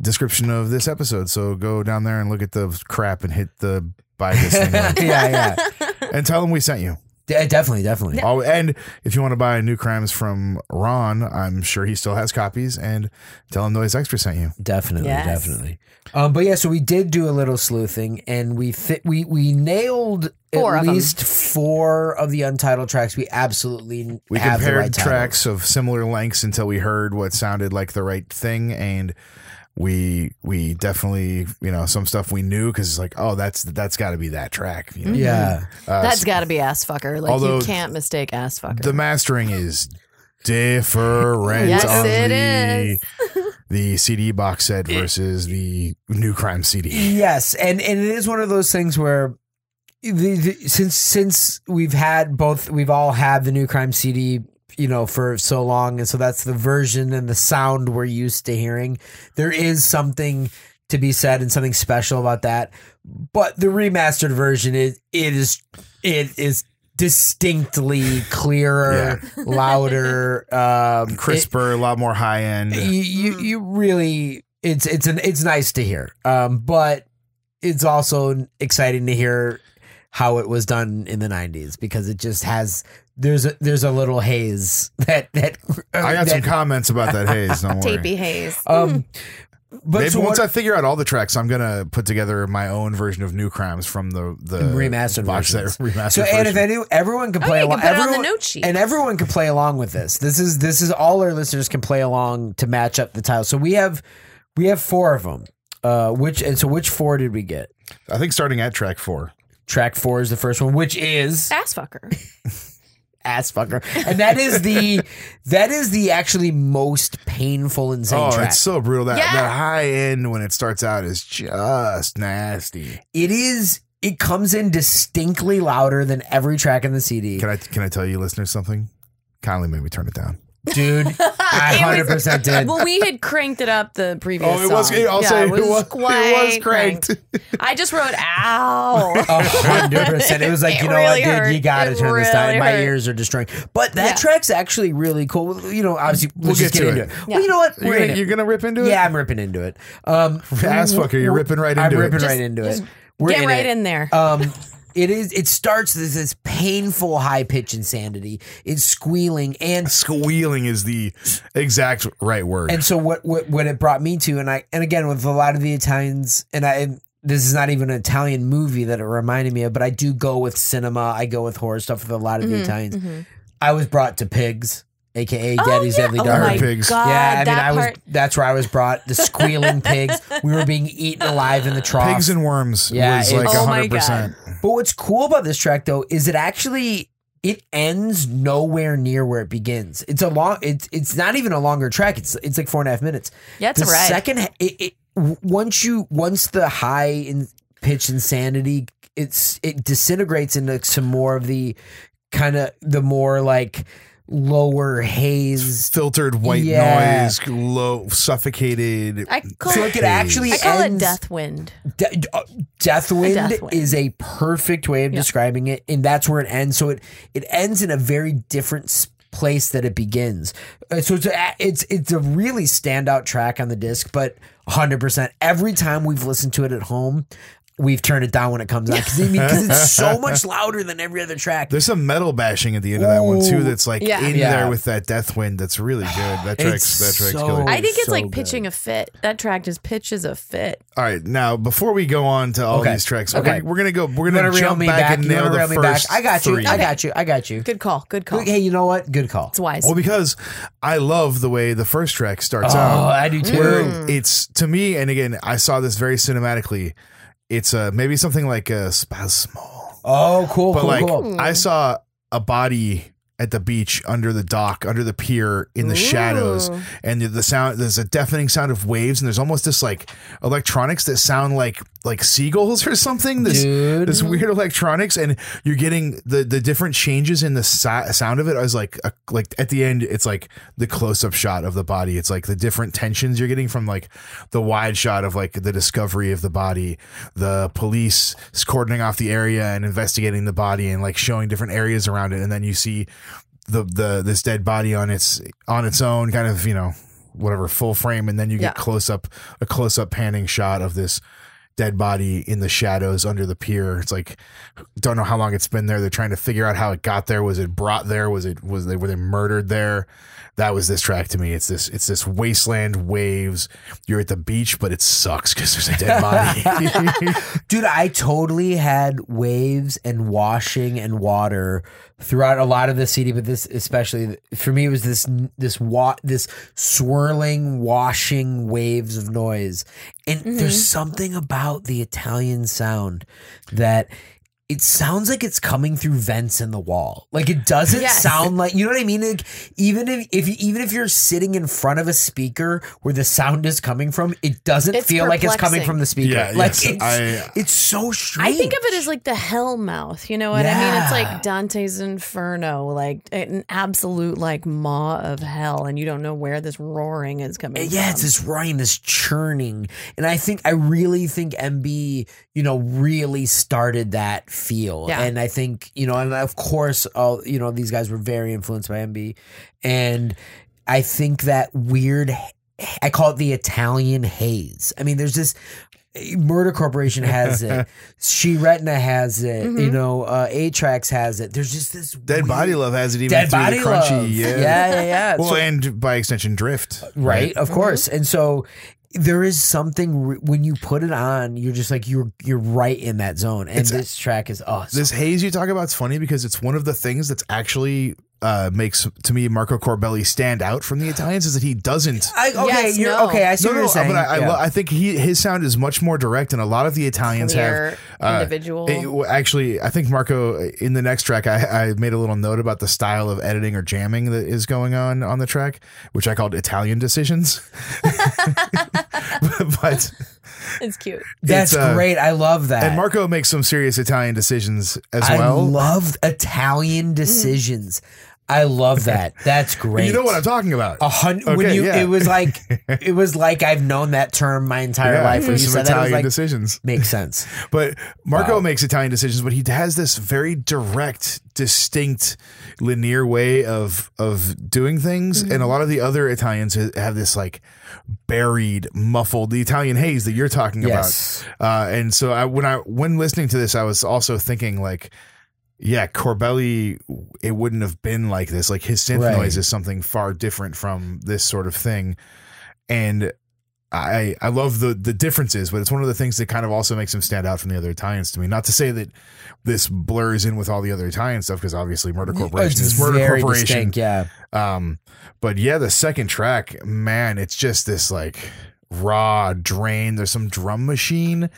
description of this episode. So go down there and look at the crap and hit the buy this thing yeah, yeah. and tell them we sent you. De- definitely, definitely. Oh, and if you want to buy new crimes from Ron, I'm sure he still has copies. And tell him Noise Extra sent you. Definitely, Yes. definitely. Um, but yeah, so we did do a little sleuthing, and we fit, we we nailed Four at of 'em. least four of the untitled tracks. We absolutely We have the compared right tracks of similar lengths until we heard what sounded like the right thing, and we we definitely you know some stuff we knew because it's like oh that's that's got to be that track. You know? Yeah, Uh, That's got to be ass fucker. Like you can't mistake ass fucker. the mastering is different Yes, on it the, is. the CD box set versus the new crime CD. yes, and and it is one of those things where. The, the, since since we've had both we've all had the new crime CD you know for so long. And so that's the version and the sound we're used to hearing. There is something to be said and something special about that. But the remastered version is it is it is distinctly clearer louder um Crisper, a lot more high end. you, you you really it's it's an it's nice to hear. Um but it's also exciting to hear how it was done in the 90s because it just has there's a there's a little haze that that I got some comments about that haze. Don't worry. Tapey haze. um but Maybe so once what- I figure out all the tracks, I'm gonna put together my own version of New Crimes from the the Remastered box set versions. remastered. So and if version. any everyone can Oh, play yeah, you along, can put on the note sheet. and everyone can play along with this. This is this is all our listeners can play along to match up the title. So we have we have four of them. Uh, which and so which four did we get? I think starting at track four. Track four is the first one, which is ass fucker. Ass fucker, and that is the that is the actually most painful insane oh, track. it's so brutal. That Yeah. that high end when it starts out is just nasty. it is. It comes in distinctly louder than every track in the CD. Can I can I tell you listeners something? Kindly make me turn it down. Dude, I hundred percent did. well, we had cranked it up the previous. Oh, it was. song. I'll Yeah, say it was. It was quite cranked. I just wrote "ow." Hundred percent. It was like, It you know really what, dude, hurt. you got to It turn this down. My ears are destroying. But that Yeah. track's actually really cool. You know, obviously, We'll let's just get get, to into it. it. Yeah. Well, you know what? You're gonna, you're gonna rip into it. Yeah, I'm ripping into it. Um, Ass fucker, you're ripping right into it. I'm ripping right into it. We're Get in right it. in there. Um, it is. It starts this this painful high pitch insanity. It's squealing and Squealing is the exact right word. and so what, what what it brought me to and I and again with a lot of the Italians and I and this is not even an Italian movie that it reminded me of, but I do go with cinema. I go with horror stuff with a lot of Mm-hmm, the Italians. I was brought to Pigs, aka Oh, Daddy's yeah. Deadly oh Dark. my Pigs. God, yeah, I mean, that I was. part. That's where I was brought. The squealing pigs. We were being eaten alive in the trough. Pigs and worms Yeah, was like Oh my hundred percent. But what's cool about this track though is it actually it ends nowhere near where it begins. It's a long. It's it's not even a longer track. It's it's like four and a half minutes. Yeah, it's the a ride. second it, it once you once the high in pitch insanity it's it disintegrates into some more of the kind of the more like lower haze. Filtered white Yeah. noise, low, suffocated. I call So it. it could actually I call it ends- death wind. De- uh, Deathwind, Deathwind. is a perfect way of Yeah. describing it, and that's where it ends. So it it ends in a very different place that it begins. Uh, so it's a, it's it's a really standout track on the disc, but 100 percent every time we've listened to it at home. We've turned it down when it comes out because it's so much louder than every other track. There's some metal bashing at the end of that one too. That's like Yeah. in Yeah. there with that death wind. That's really good. That track's It's that track's so- killer. I think it's so like good. pitching a fit. That track just pitches a fit. All right, now before we go on to all Okay. these tracks, Okay. we're, we're gonna go. We're gonna wanna reel jump me back, back? and You nail wanna the reel me back? first I got you. three. I got you. I got you. Good call. Good call. Hey, you know what? Good call. It's wise. Well, because I love the way the first track starts Oh, out. I do too. Where mm. it's to me, and again, I saw this very cinematically. It's uh, maybe something like a spasmo, Oh, cool, but cool, like cool. I saw a body at the beach under the dock under the pier in the shadows. And the, the sound there's a deafening sound of waves and there's almost this like electronics that sound like like seagulls or something. This Dude. this weird electronics and you're getting the the different changes in the sa- sound of it I was like a, like at the end it's like the close-up shot of the body. It's like the different tensions you're getting from like the wide shot of like the discovery of the body the police cordoning off the area and investigating the body and like showing different areas around it. And then you see the the this dead body on its on its own kind of you know whatever full frame and then you get Yeah. close up a close up panning shot of this dead body in the shadows under the pier. It's like don't know how long it's been there. They're trying to figure out how it got there. Was it brought there? Was it was they were they murdered there? That was this track to me. It's this it's this wasteland waves. You're at the beach, but it sucks because there's a dead body. Dude, I totally had waves and washing and water throughout a lot of the CD, but this especially for me it was this this wa- this swirling, washing waves of noise. And there's mm-hmm. something about the Italian sound that it sounds like it's coming through vents in the wall. Like it doesn't Yes. sound like you know what I mean. Like even if if you, even if you're sitting in front of a speaker where the sound is coming from, it doesn't It's feel like it's coming from the speaker. Yeah, like yes, it's I- it's so strange. I think of it as like the hell mouth. You know what I mean? It's like Dante's Inferno, like an absolute like maw of hell, and you don't know where this roaring is coming from. yeah, from. it's this roaring, this churning, and I think I really think MB, you know, really started that feel, Yeah. and I think you know, and of course, all you know, these guys were very influenced by MB, and I think that weird, I call it the Italian haze. I mean, there's this. Murder Corporation has it. Sshe Retina has it. Mm-hmm. You know, uh, Atrax has it. There's just this Dead weird- Body Love has it even Dead through Body the crunchy. Love. Yeah. yeah, yeah, yeah. Well, So- and by extension, Drift. right of course and so there is something re- when you put it on you're just like you're you're right in that zone and this track is so- This haze you talk about is funny because it's one of the things that's actually uh, makes to me Marco Corbelli stand out from the Italians is that he doesn't. I, okay Yes, you're no. okay i see No, what you're saying but I, I, Yeah. lo- I think he his sound is much more direct, and a lot of the Italians Clear, have uh, individual. it- well, actually, I think Marco in the next track, I, I made a little note about the style of editing or jamming that is going on on the track, which I called Italian decisions. but it's cute. that's it's, uh, great i love that and Marco makes some serious Italian decisions as i well. I love italian decisions i love that that's great you know what I'm talking about. a hundred when Okay, you yeah. it was like it was like i've known that term my entire yeah, life when you said that Italian like decisions. makes sense But Marco Wow. makes Italian decisions, but he has this very direct, distinct, linear way of of doing things, Mm-hmm. and a lot of the other Italians have this like buried, muffled, the Italian haze that you're talking Yes. about. Uh, and so I, when I when listening to this, I was also thinking like. Yeah, Corbelli, it wouldn't have been like this. Like his synth Right. noise is something far different from this sort of thing. And I I love the the differences, but it's one of the things that kind of also makes him stand out from the other Italians to me. Not to say that this blurs in with all the other Italian stuff, because obviously Murder Corporation It's is Murder very Corporation. distinct, yeah Um, but yeah, the second track, man, it's just this like raw drain. There's some drum machine.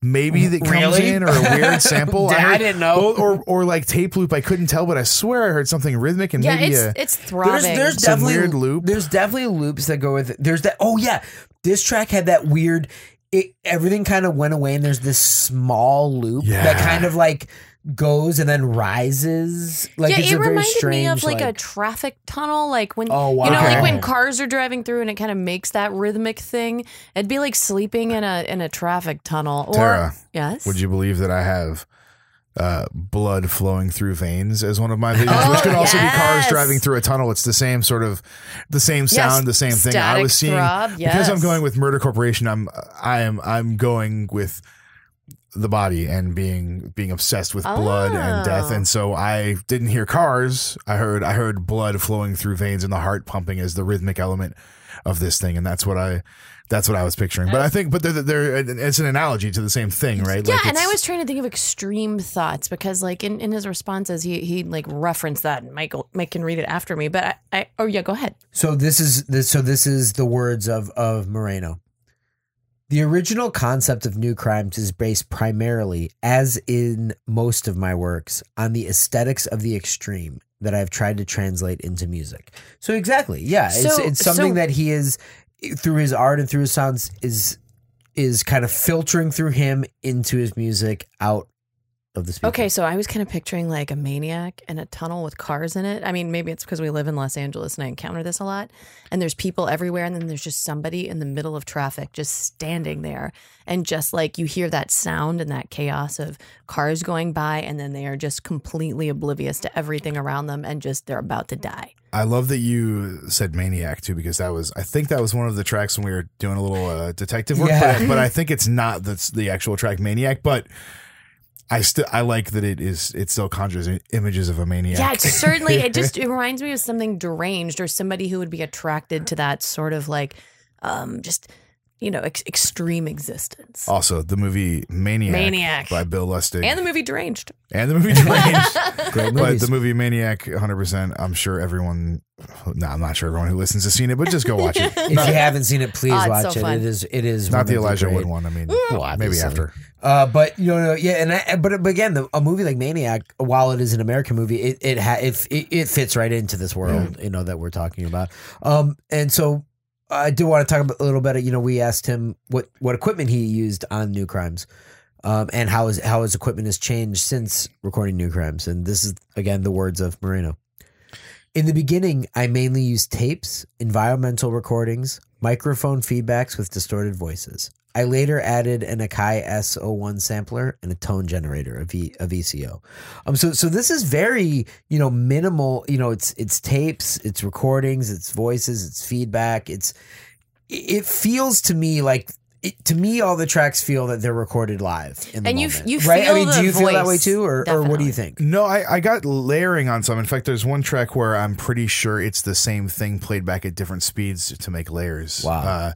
Maybe that comes Really? in or a weird sample. I heard- didn't know. Or, or or like tape loop. I couldn't tell, but I swear I heard something rhythmic and Yeah, maybe it's a, it's throbbing. There's there's Some definitely weird loop. There's definitely loops that go with it. There's that. Oh yeah, this track had that weird. It everything kind of went away, and there's this small loop that kind of like goes and then rises. Like yeah, it's it a very reminded strange. me of like, a traffic tunnel, like when Oh, wow. you know, like when cars are driving through and it kind of makes that rhythmic thing. It'd be like sleeping in a in a traffic tunnel. Or Tara, yes, Would you believe that I have uh, blood flowing through veins as one of my videos, Oh, which could also be cars driving through a tunnel. It's the same sort of, the same sound, the same thing. I was seeing throb, because I'm going with Murder Corporation. I'm I am I'm going with the body and being being obsessed with blood and death and so i didn't hear cars i heard i heard blood flowing through veins and the heart pumping as the rhythmic element of this thing and that's what i that's what i was picturing but i think but they're, they're it's an analogy to the same thing right Yeah, Like, and I was trying to think of extreme thoughts because, like, in, in his responses, he he like referenced that. And Michael Mike can read it after me, but I, I oh yeah, go ahead. So this is this. So this is the words of of Moreno. The original concept of new crimes is based primarily, as in most of my works, on the aesthetics of the extreme that I've tried to translate into music. So exactly, yeah, it's it's something so- that he is through his art and through his sounds is is kind of filtering through him into his music out of the speaker. Okay, so I was kind of picturing like a maniac in a tunnel with cars in it. I mean, maybe it's because we live in Los Angeles and I encounter this a lot. And there's people everywhere, and then there's just somebody in the middle of traffic just standing there. And just like you hear that sound and that chaos of cars going by, and then they are just completely oblivious to everything around them and just they're about to die. I love that you said Maniac too, because that was I think that was one of the tracks when we were doing a little uh, detective work. Yeah. But, but I think it's not that's the actual track Maniac, but I still I like that it is it still conjures images of a maniac. Yeah, it's certainly. It just it reminds me of something deranged or somebody who would be attracted to that sort of like, um, just you know, ex- extreme existence. also the movie Maniac, Maniac. by Bill Lustig And the movie Deranged. and the movie Deranged. Great but the movie Maniac 100% I'm sure everyone no I'm not sure everyone who listens has seen it but just go watch it if you haven't seen it, please Oh, watch so it. fun. It is it is not the Elijah great- Wood one I mean Well, maybe after Uh, but you know, yeah, and I, but but again, the, a movie like Maniac, while it is an American movie, it it ha, it, it it fits right into this world, you know, that we're talking about. Um, and so I do want to talk a little bit. You know, we asked him what what equipment he used on New Crimes, um, and how his how his equipment has changed since recording New Crimes. And this is again the words of Moreno. In the beginning, I mainly used tapes, environmental recordings, microphone feedbacks with distorted voices. I later added an Akai S01 sampler and a tone generator, a, v, a VCO. Um, so so this is very you know minimal. You know, it's it's tapes, it's recordings, it's voices, it's feedback. It's it feels to me like. It, to me, all the tracks feel that they're recorded live. In the And you- moment. you right? I feel mean, do the you feel that way too, or, or what do you think? No, I, I got layering on some. In fact, there's one track where I'm pretty sure it's the same thing played back at different speeds to make layers. Wow. Uh,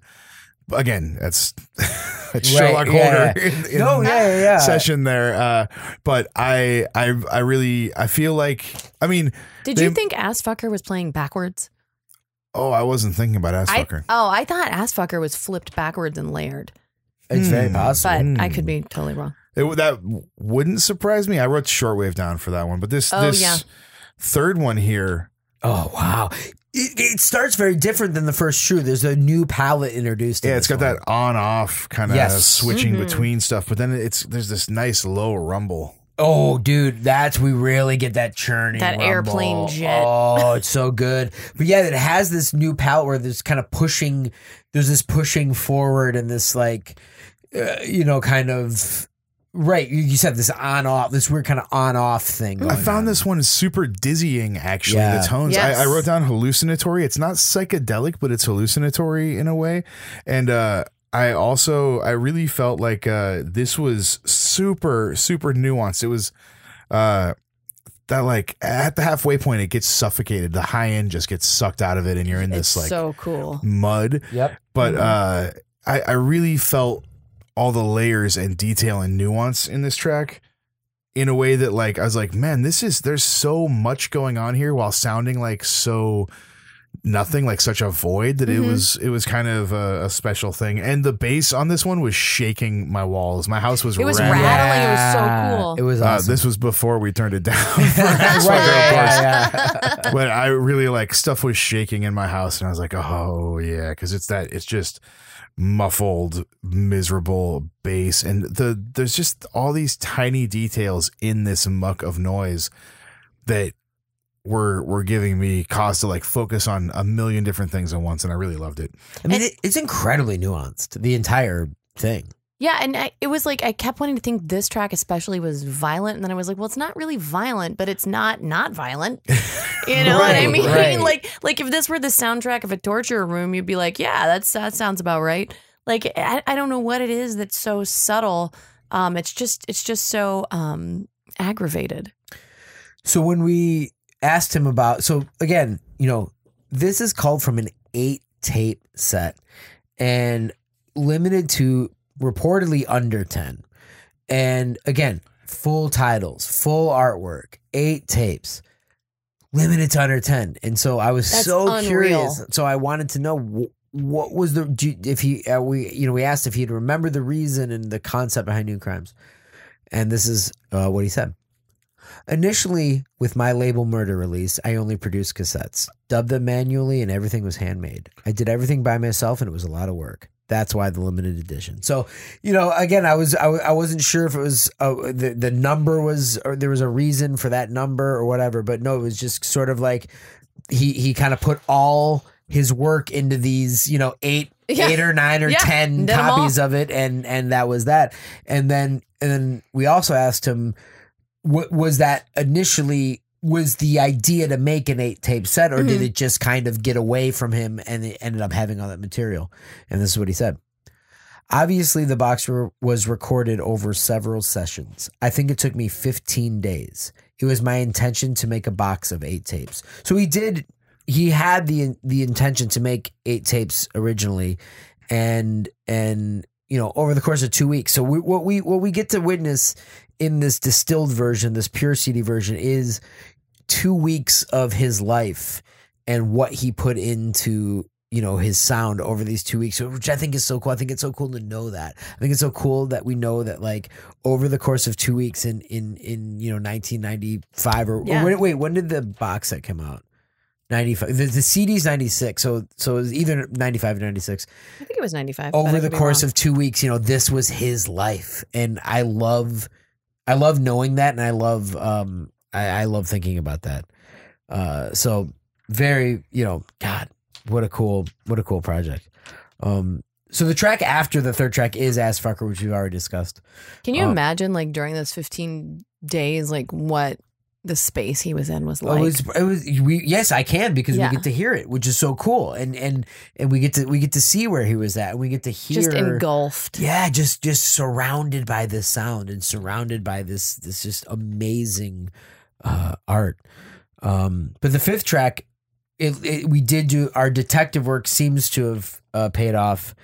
again, that's, that's Right, Sherlock yeah, Holder in, in No, yeah, yeah, yeah. session there. Uh, but I, I, I really, I feel like, I mean, Did They- you think Ass Fucker was playing backwards? oh, I wasn't thinking about ass I, fucker. oh, I thought Ass Fucker was flipped backwards and layered, It's very Hmm. possible. but I could be totally wrong. It, that wouldn't surprise me. I wrote shortwave down for that one, but this, Oh, this yeah. third one here, Oh wow! It, it starts very different than the first shoe. There's a new palette introduced. in Yeah, it's this got one. that on off kind of Yes. switching Mhm. between stuff, but then it's there's this nice low rumble. Oh, dude, that's we really get that churning, That rumble. airplane jet. Oh, it's so good. But yeah, it has this new palette where there's kind of pushing. There's this pushing forward and this like, uh, you know, kind of. Right, you you said this on off, this weird kind of on off thing. I found on. this one super dizzying. Actually, Yeah. the tones. Yes. I, I wrote down hallucinatory. It's not psychedelic, but it's hallucinatory in a way. And uh, I also I really felt like uh, this was super super nuanced. It was uh, that like at the halfway point, it gets suffocated. The high end just gets sucked out of it, and you're in this It's like so cool. mud. Yep. but Mhm. uh I, I really felt all the layers and detail and nuance in this track in a way that like I was like, man, this is there's so much going on here while sounding like so nothing, like such a void that it Mhm. was it was kind of a, a special thing. And the bass on this one was shaking my walls. My house was It was rattling. rattling. It was so cool. It was Uh, this was before we turned it down for right, Ass Fucker, right, of course. yeah, yeah. but I really like stuff was shaking in my house, and I was like, oh yeah, because it's that it's just muffled, miserable bass, and the there's just all these tiny details in this muck of noise that were were giving me cause to like focus on a million different things at once, and I really loved it. I mean, it, it's incredibly nuanced. The entire thing. Yeah, and I, it was like I kept wanting to think this track especially was violent, and then I was like, well, it's not really violent, but it's not not violent. You know what I mean? right. Like, like if this were the soundtrack of a torture room, you'd be like, yeah, that's that sounds about right. Like, I, I don't know what it is that's so subtle. Um, it's just it's just so um aggravated. So when we asked him about, so again, you know, this is called from an eight tape set and limited to reportedly under 10. And again, full titles, full artwork, eight tapes, limited to under 10. And so I was That's so unreal. curious. So I wanted to know wh- what was the, do you- if he, uh, we, you know, we asked if he'd remember the reason and the concept behind new crimes. And this is uh, what he said. Initially, with my label Murder release, I only produced cassettes, dubbed them manually, and everything was handmade. I did everything by myself, and it was a lot of work. That's why the limited edition. So, you know, again, I was I, I wasn't sure if it was uh, the the number was or there was a reason for that number or whatever, but no, it was just sort of like he he kind of put all his work into these, you know, eight Yeah. eight or nine or Yeah, ten did copies of it, and and that was that. And then and then we also asked him, what was that initially? Was the idea to make an eight tape set, or did Mhm. it just kind of get away from him and it ended up having all that material? And this is what he said. Obviously, the box re- was recorded over several sessions. I think it took me 15 days. It was my intention to make a box of eight tapes. So he did. He had the the intention to make eight tapes originally, and and you know over the course of two weeks. So we, what we what we get to witness in this distilled version, this pure CD version, is two weeks of his life and what he put into you know his sound over these two weeks which i think is so cool i think it's so cool to know that i think it's so cool that we know that like over the course of two weeks in in in you know 1995 or, or Yeah. wait, wait when did the box set come out 95 the, the cd's 96 so so it was either 95 or 96 I think it was 95. over the course of two weeks, you know, this was his life, and I love, I love knowing that, and I love, um, I, I love thinking about that. Uh, so very, you know, God, what a cool, what a cool project. Um, so the track after the third track is Ass Fucker, which we've already discussed. Can you uh, imagine, like, during those 15 days, like, what the space he was in was like? it was, it was, we, yes, I can because Yeah. we get to hear it, which is so cool, and and and we get to we get to see where he was at, and we get to hear just engulfed. yeah just just surrounded by this sound and surrounded by this this just amazing uh art um but the fifth track it, it we did do our detective work seems to have uh, paid off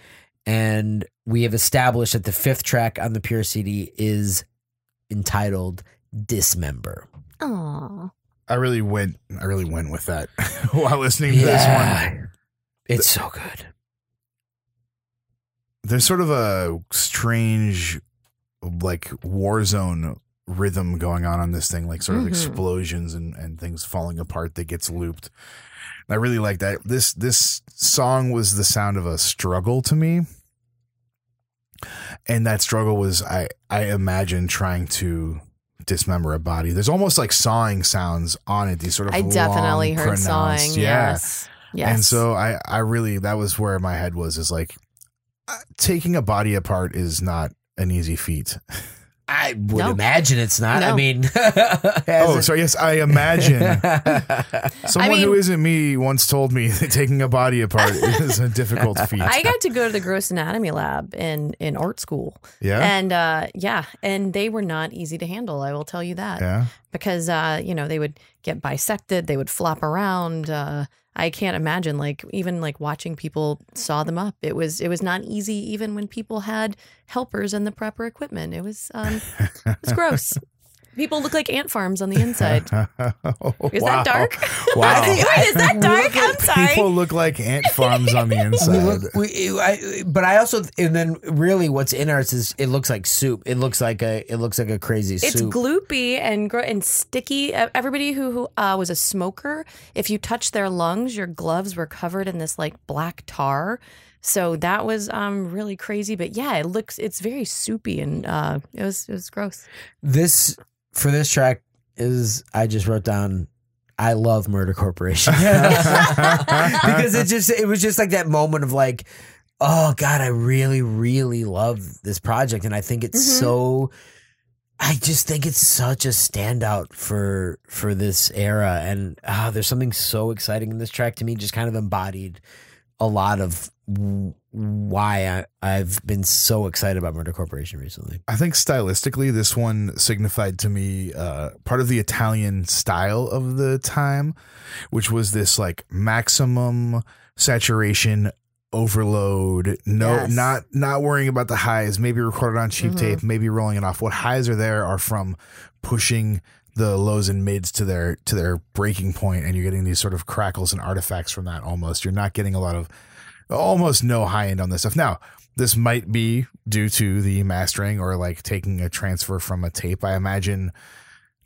and we have established that the fifth track on the pure cd is entitled dismember Aw. I really went. I really went with that while listening to this one. it's so good There's sort of a strange, like war zone rhythm going on on this thing, like sort of Mhm. explosions and and things falling apart that gets looped. I really like that. This this song was the sound of a struggle to me. And that struggle was I I imagine trying to dismember a body. There's almost like sawing sounds on it. These sort of I definitely long, heard sawing. Yeah. Yes. Yes. And so I, I really, that was where my head was is like, uh, taking a body apart is not an easy feat. i would No. imagine it's not i mean oh, so yes, I imagine someone mean- who isn't me once told me that taking a body apart is a difficult feat. I got to go to the gross anatomy lab in in art school, yeah. and uh, yeah, and they were not easy to handle. I will tell you that yeah. because uh, you know they would get bisected, they would flop around. Uh, I can't imagine like even like watching people saw them up. It was it was not easy even when people had helpers and the proper equipment. It was um, it was gross. People look like ant farms on the inside. Is wow. that dark? Wow. Wait, is that dark? I'm sorry. People look like ant farms on the We inside. look, we, I, but I also, and then really, what's in ours is it looks like soup. It looks like a, it looks like a crazy It's soup. gloopy and gro- and sticky. Everybody who, who uh, was a smoker, if you touched their lungs, your gloves were covered in this like black tar. So that was um really crazy. But yeah, it looks it's very soupy and uh, it was it was gross. this for this track is I just wrote down. I love Murder Corporation because it just it was just like that moment of like, oh God, I really really love this project, and I think it's Mhm. so. I just think it's such a standout for for this era, and ah, there's something so exciting in this track to me. Just kind of embodied a lot of w- why I, I've been so excited about Murder Corporation recently. I think stylistically, this one signified to me uh, part of the Italian style of the time, which was this like maximum saturation overload. No, Yes. not not worrying about the highs. Maybe recorded on cheap Mhm. tape. Maybe rolling it off. What highs are there are from pushing the lows and mids to their to their breaking point, and you're getting these sort of crackles and artifacts from that. Almost, you're not getting a lot of almost no high end on this stuff. Now, this might be due to the mastering or like taking a transfer from a tape. I imagine.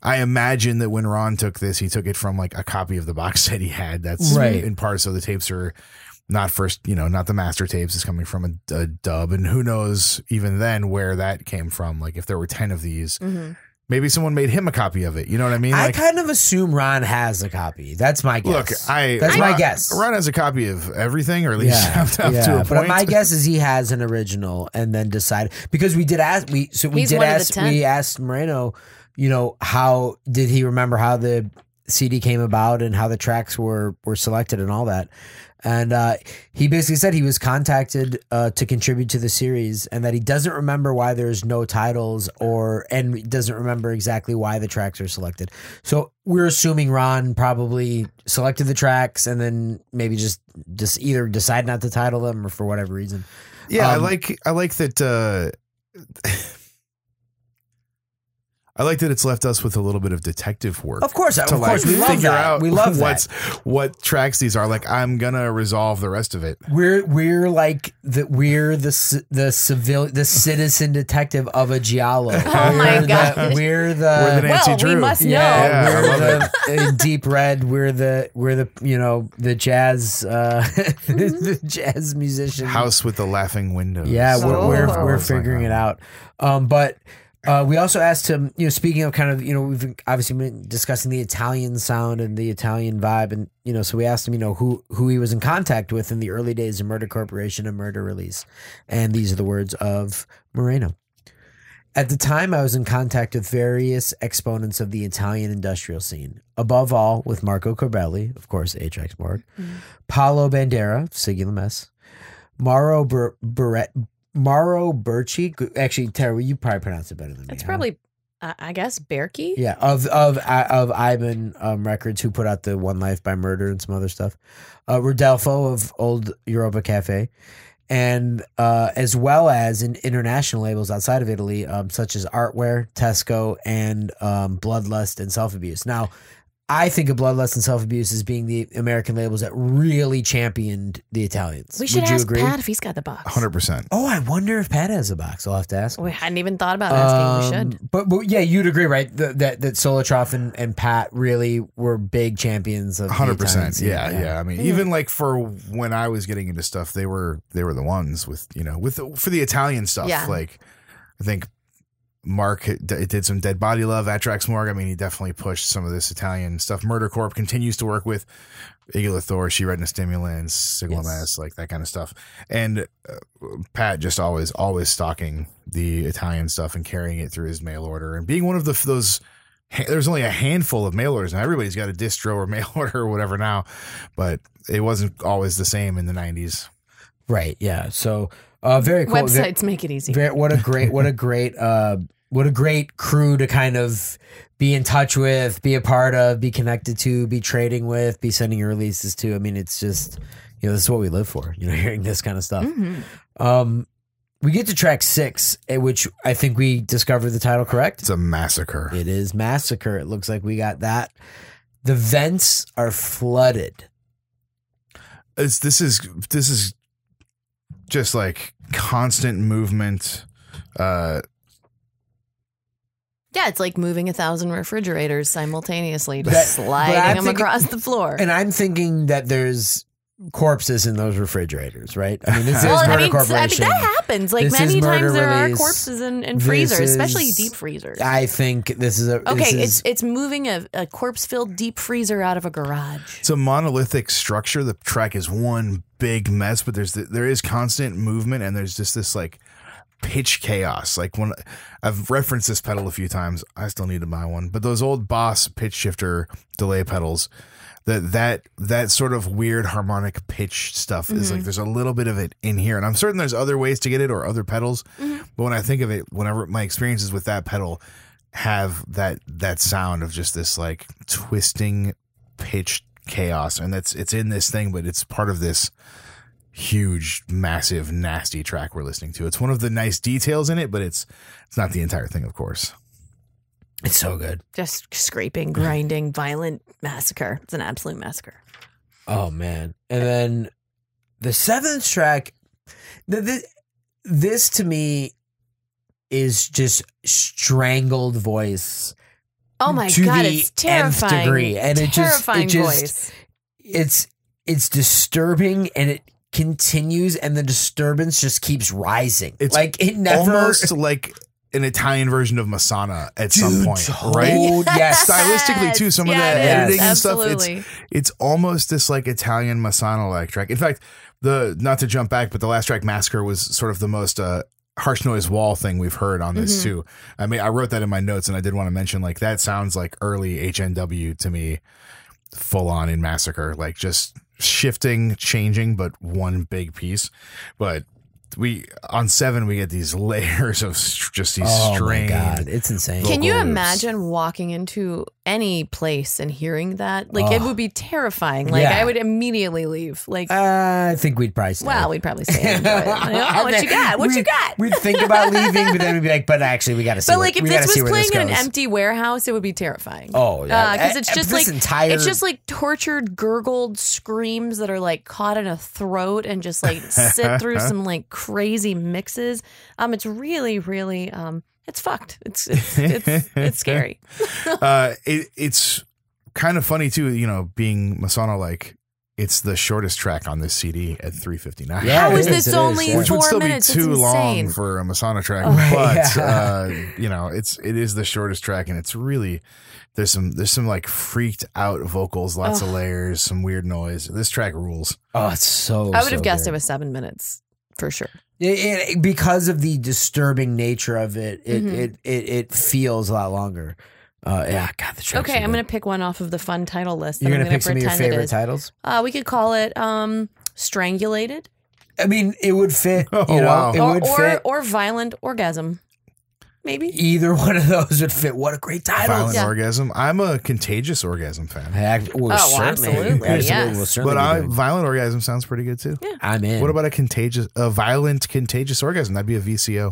I imagine that when Ron took this, he took it from like a copy of the box set he had. That's Right. in part. So the tapes are not first, you know, not the master tapes is coming from a, a dub, and who knows even then where that came from. Like if there were ten of these, Mhm. Maybe someone made him a copy of it. You know what I mean? I Like, kind of assume Ron has a copy. That's my guess. look. I That's my Ron- guess. Ron has a copy of everything, or at least yeah, up to, up yeah. to a but my guess is he has an original and then decided because we did ask we so we He's did one of the ask we asked Moreno, you know, how did he remember how the CD came about and how the tracks were were selected and all that. And uh, he basically said he was contacted uh, to contribute to the series, and that he doesn't remember why there's no titles, or and doesn't remember exactly why the tracks are selected. So we're assuming Ron probably selected the tracks, and then maybe just just either decide not to title them, or for whatever reason. Yeah, I Um, like I like that uh I like that it's left us with a little bit of detective work. Of course, of to like course, we love figure that. out we love what's that. what tracks these are. Like I'm gonna resolve the rest of it. We're we're like the we're the the civil the citizen detective of a giallo. Oh my We're the- gosh. we're the, We're the Nancy well, Drew. we must know. Yeah, yeah we're the deep red. We're the we're the you know the jazz uh the jazz musician House with the laughing windows. Yeah, we're Oh. we're, we're figuring it out. Um, but uh, we also asked him, you know, speaking of kind of, you know, we've obviously been discussing the Italian sound and the Italian vibe, and you know, so we asked him, you know, who who he was in contact with in the early days of Murder Corporation and Murder Release, and these are the words of Moreno. At the time, I was in contact with various exponents of the Italian industrial scene. Above all, with Marco Corbelli, of course, Atrax Morg, Paolo Bandera, Sigillum S, Mauro Ber- Beret, Mauro Berchi. Actually, Tara, you probably pronounce it better than me. It's huh? probably, uh, I guess, Berkey. yeah of of of Eibon um, Records, who put out the One Life by Murder and some other stuff. Uh, Rodolfo of Old Europa Cafe, and uh, as well as in international labels outside of Italy, um, such as Artware, Tesco, and um, Bloodlust and Self Abuse. Now. I think of Bloodlust and Self Abuse as being the American labels that really championed the Italians. We should Would you ask agree? Pat if he's got the box. hundred percent. Oh, I wonder if Pat has a box. I'll have to ask. him. We hadn't even thought about asking. we Um, should. But, but yeah, you'd agree, right? That that, that Solotroff and, and Pat really were big champions of the hundred Italian percent. scene. Yeah, yeah. I mean, even like for when I was getting into stuff, they were they were the ones with you know with the, for the Italian stuff. Yeah. Like I think Mark d- did some Dead Body Love, Atrax Morg. I mean, he definitely pushed some of this Italian stuff. Murder Corp continues to work with Igula Thor, Sshe Retina Stimulants, Sigma Yes. like that kind of stuff. And uh, Pat just always always stocking the Italian stuff and carrying it through his mail order and being one of the those ha- there's only a handful of mail orders and everybody's got a distro or mail order or whatever now but it wasn't always the same in the 90s right. Yeah. So uh, very cool. Ve- Websites make it easy. Very, what a great, what a great, uh, what a great crew to kind of be in touch with, be a part of, be connected to, be trading with, be sending your releases to. I mean, it's just, you know, this is what we live for. You know, hearing this kind of stuff. Mhm. Um, we get to track six, eh, which I think we discovered the title correct. it's a massacre It is Massacre. It looks like we got that. The vents are flooded. it's this is this is just like constant movement uh Yeah, it's like moving a thousand refrigerators simultaneously, just but sliding them thinking- across the floor. And I'm thinking that there's corpses in those refrigerators, right? I mean, this is well, I Murder mean, s- I mean, Corporation. that happens. Like This many times, there are corpses in, in This freezers, especially deep freezers. I think this is a this okay, is- it's it's moving a, a corpse filled deep freezer out of a garage. it's a monolithic structure the track is one big mess but there's the, there is constant movement and there's just this like pitch chaos. Like when i've referenced this pedal a few times. I still need to buy one. But those old boss pitch shifter delay pedals that that that sort of weird harmonic pitch stuff is like mm-hmm. there's a little bit of it in here. And i'm certain there's other ways to get it or other pedals. Mm-hmm. But when i think of it whenever my experiences with that pedal have that that sound of just this like twisting pitch chaos. And that's it's in this thing but it's part of this huge massive nasty track we're listening to it's one of the nice details in it but it's it's not the entire thing of course it's so good. Just scraping, grinding, violent massacre. It's an absolute massacre. Oh man! And then the seventh track, the, the, this to me is just strangled voice. Oh my To god, the it's nth terrifying. degree, and it just- it terrifying just- voice. It's it's disturbing and it continues and the disturbance just keeps rising. It's like it never almost like an Italian version of Masonna at some Dude, point, right? oh, yes. Stylistically too, some of Yeah, the it is. editing and stuff. It's it's almost this like Italian Masonna like track. In fact, the not to jump back, but the last track Massacre was sort of the most uh harsh noise wall thing we've heard on this Mhm. too. I mean, I wrote that in my notes and I did want to mention like that sounds like early HNW to me, full on in Massacre, like just shifting, changing, but one big piece. But we on seven we get these layers of str- just these Oh strange. god, it's insane. Can you vocals. imagine walking into any place and hearing that? Like it Oh. would be terrifying. Like Yeah. I would immediately leave. Like Uh, I think we'd probably stay. well, we'd probably enjoy it. Like, oh, what you got? What you We'd- got? We'd think about leaving, but then we'd be like, but actually, we got to see. But like if this was playing in an empty warehouse, it would be terrifying. Oh, yeah. because Uh, it's uh, just like entire- it's just like tortured, gurgled screams that are like caught in a throat and just like sit through some like crazy mixes. Um, it's really, really um, it's fucked. It's it's it's, it's scary. uh, it, it's kind of funny too, you know, being Masonna like it's the shortest track on this CD at 359. Yeah, How it is is, this it is, only yeah. Which would four still minutes? be It's too long for a Masonna track, Oh. but Yeah. uh, you know, it's it is the shortest track, and it's really there's some there's some like freaked out vocals, lots of layers, some weird noise. This track rules. Oh, it's so. I would have guessed good. it was seven minutes for sure. It- it- because of the disturbing nature of it. It Mhm. it, it it feels a lot longer. Uh, yeah, God, the track's Okay, so I'm gonna pick one off of the fun title list. You're that gonna I'm pick some of your pretend it favorite is. titles. Uh, we could call it um, strangulated I mean, it would fit. Oh, you know, wow. it or would or, fit. or violent orgasm. Maybe. Either one of those would fit. What a great title! Violent Yeah. orgasm. I'm a contagious orgasm fan, Heck, well, Oh, well, certainly. absolutely, Absolutely, yes. we'll certainly but be I, doing- violent orgasm sounds pretty good too. Yeah. I'm in. What about a contagious, a violent contagious orgasm? That'd be a VCO.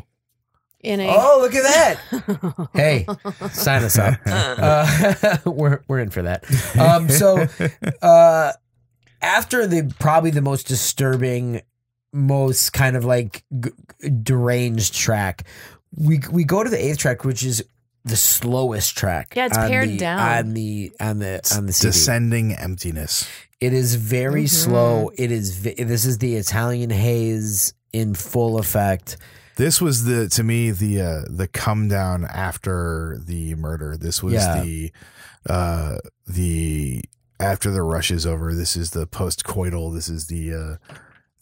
In a Oh, look at that! hey, sign us up. Uh, we're we're in for that. Um, so uh, after the probably the most disturbing, most kind of like g- deranged track, we we go to the eighth track, which is the slowest track. Yeah, it's on pared the- down. on the on the on the CD. Descending emptiness. It is very Mhm. slow. It is. vi- This is the Italian haze in full effect. This was the to me the uh the come down after the murder. This was Yeah. the uh the after the rush is over. This is the post coital. This is the uh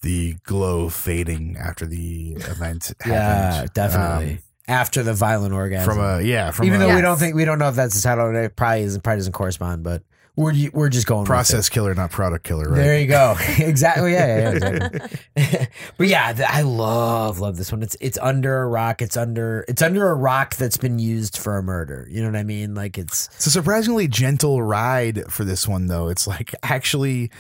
the glow fading after the event Yeah, definitely. Um, After the violent orgasm, from a yeah, from even a though we don't think we don't know if that's the title, it probably isn't. Probably doesn't correspond, but we're we're just going with it. process killer, not product killer, right? There you go. exactly. Yeah, yeah, yeah exactly. but yeah, I love love this one. It's it's under a rock. It's under it's under a rock that's been used for a murder. You know what I mean? Like it's It's a surprisingly gentle ride for this one, though. It's like actually,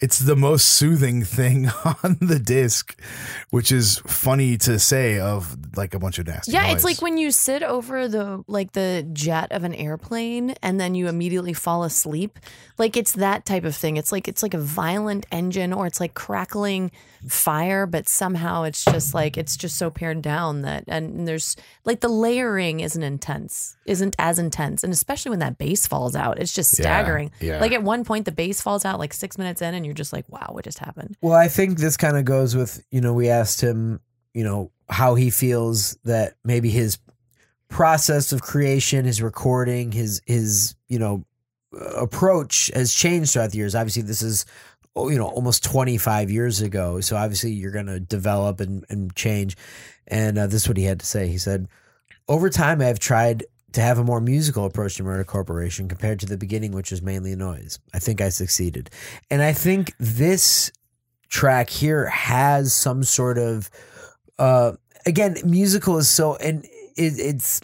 it's the most soothing thing on the disc, which is funny to say of like a bunch of nasty. Yeah, noise. it's like when you sit over the like the jet of an airplane and then you immediately fall asleep. Like it's that type of thing. It's like it's like a violent engine or it's like crackling fire, but somehow it's just like it's just so pared down that and there's like the layering isn't intense, isn't as intense, and especially when that bass falls out, it's just Yeah, staggering. yeah. Like at one point the bass falls out like six minutes in, and you're just like, wow, what just happened? well, I think this kind of goes with you know we asked him you know how he feels that maybe his process of creation, his recording, his his you know approach has changed throughout the years. Obviously, this is oh, you know almost 25 years ago, so obviously you're going to develop and, and change. And uh, this is what he had to say. He said, "Over time, I have tried." To have a more musical approach to Murder Corporation compared to the beginning, which was mainly noise. I think I succeeded. And I think this track here has some sort of uh again musical is so and it, it's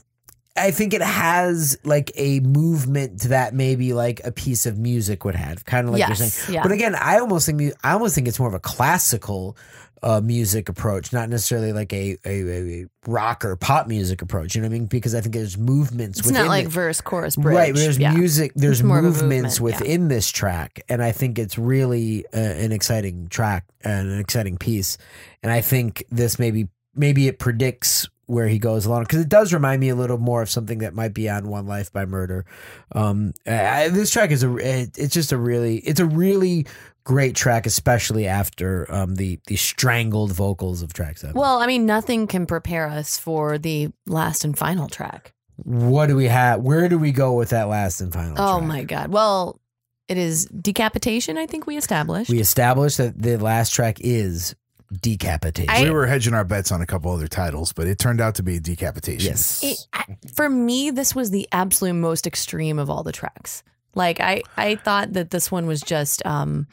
i think it has like a movement that maybe like a piece of music would have kind of like you're saying yeah. but again i almost think i almost think it's more of a classical uh, music approach, not necessarily like a, a, a rock or pop music approach. You know what I mean? Because I think there's movements. it's within not like verse, chorus, bridge. Right, there's yeah. music, there's movements movement, yeah. within this track, and I think it's really uh, an exciting track and an exciting piece. And I think this maybe maybe it predicts where he goes along because it does remind me a little more of something that might be on One Life by Murder. Um, I, this track is a it, it's just a really it's a really great track, especially after um the the strangled vocals of track seven. Well, I mean, nothing can prepare us for the last and final track. what do we have? Where do we go with that last and final? Oh track? my god. Well, it is decapitation. I think we established. We established that the last track is decapitation. I- we were hedging our bets on a couple other titles, but it turned out to be decapitation. yes. It, I- for me, this was the absolute most extreme of all the tracks. Like I, I thought that this one was just, um,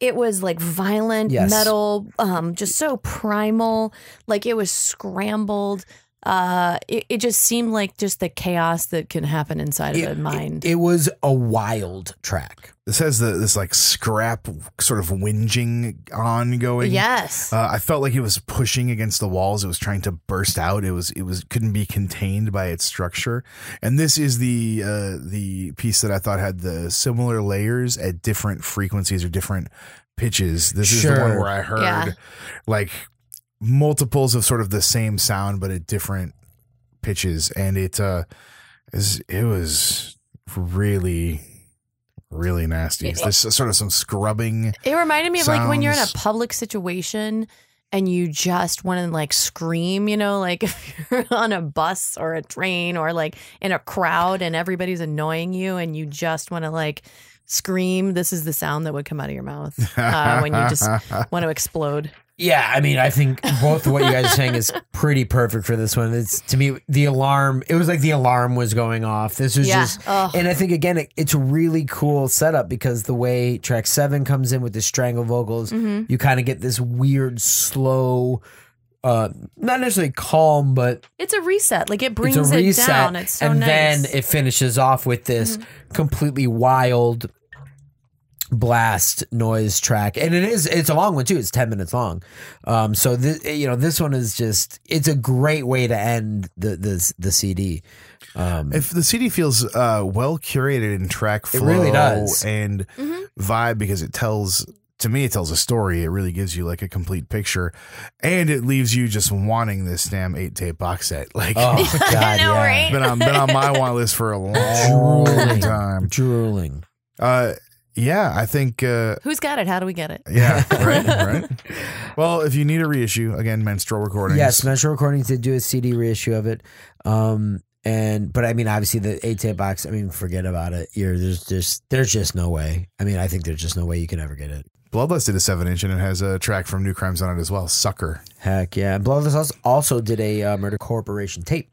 it, was like violent Yes. metal, um, just so primal. Like it was scrambled. Uh, it, it just seemed like just the chaos that can happen inside of a mind. It was a wild track. This has the this like scrap sort of whinging ongoing. yes. Uh, I felt like it was pushing against the walls. It was trying to burst out. It was it was couldn't be contained by its structure. And this is the uh, the piece that I thought had the similar layers at different frequencies or different pitches. This is the one where I heard Yeah. like multiples of sort of the same sound but at different pitches, and it uh is it was really really nasty. It- There's sort of some scrubbing. It reminded me of like when you're in a public situation and you just want to like scream, you know, like if you're on a bus or a train or like in a crowd and everybody's annoying you and you just want to like scream. This is the sound that would come out of your mouth uh, when you just want to explode. Yeah, I mean, I think both of what you guys are saying is pretty perfect for this one. It's to me the alarm. It was like the alarm was going off. This was Yeah. just, Oh. and I think again, it, it's a really cool setup because the way track seven comes in with the strangle vocals, Mm-hmm. you kind of get this weird, slow, uh, not necessarily calm, but It's a reset. Like it brings it down. It's so and nice. Mm-hmm. then it finishes off with this completely wild blast noise track and it is it's a long one too it's 10 minutes long um so this you know this one is just it's a great way to end the the, the cd um If the CD feels uh, well curated in track It flow really does. and Mhm. vibe because it tells to me it tells a story. It really gives you like a complete picture, and it leaves you just wanting this damn eight tape box set. Like oh god know, yeah right? been on been on my want list for a long Drooling. time. drooling Uh, yeah, I think. Uh, Who's got it? How do we get it? yeah, right, right. Well, if you need a reissue, again, Menstrual Recordings. yes Menstrual recordings did do a cd reissue of it um and but i mean obviously the eight tape box i mean forget about it you're there's just there's just no way i mean i think there's just no way you can ever get it Bloodlust did a seven inch and it has a track from New Crimes on it as well. Sucker. Heck yeah! And Bloodlust also- also did a uh, Murder Corporation tape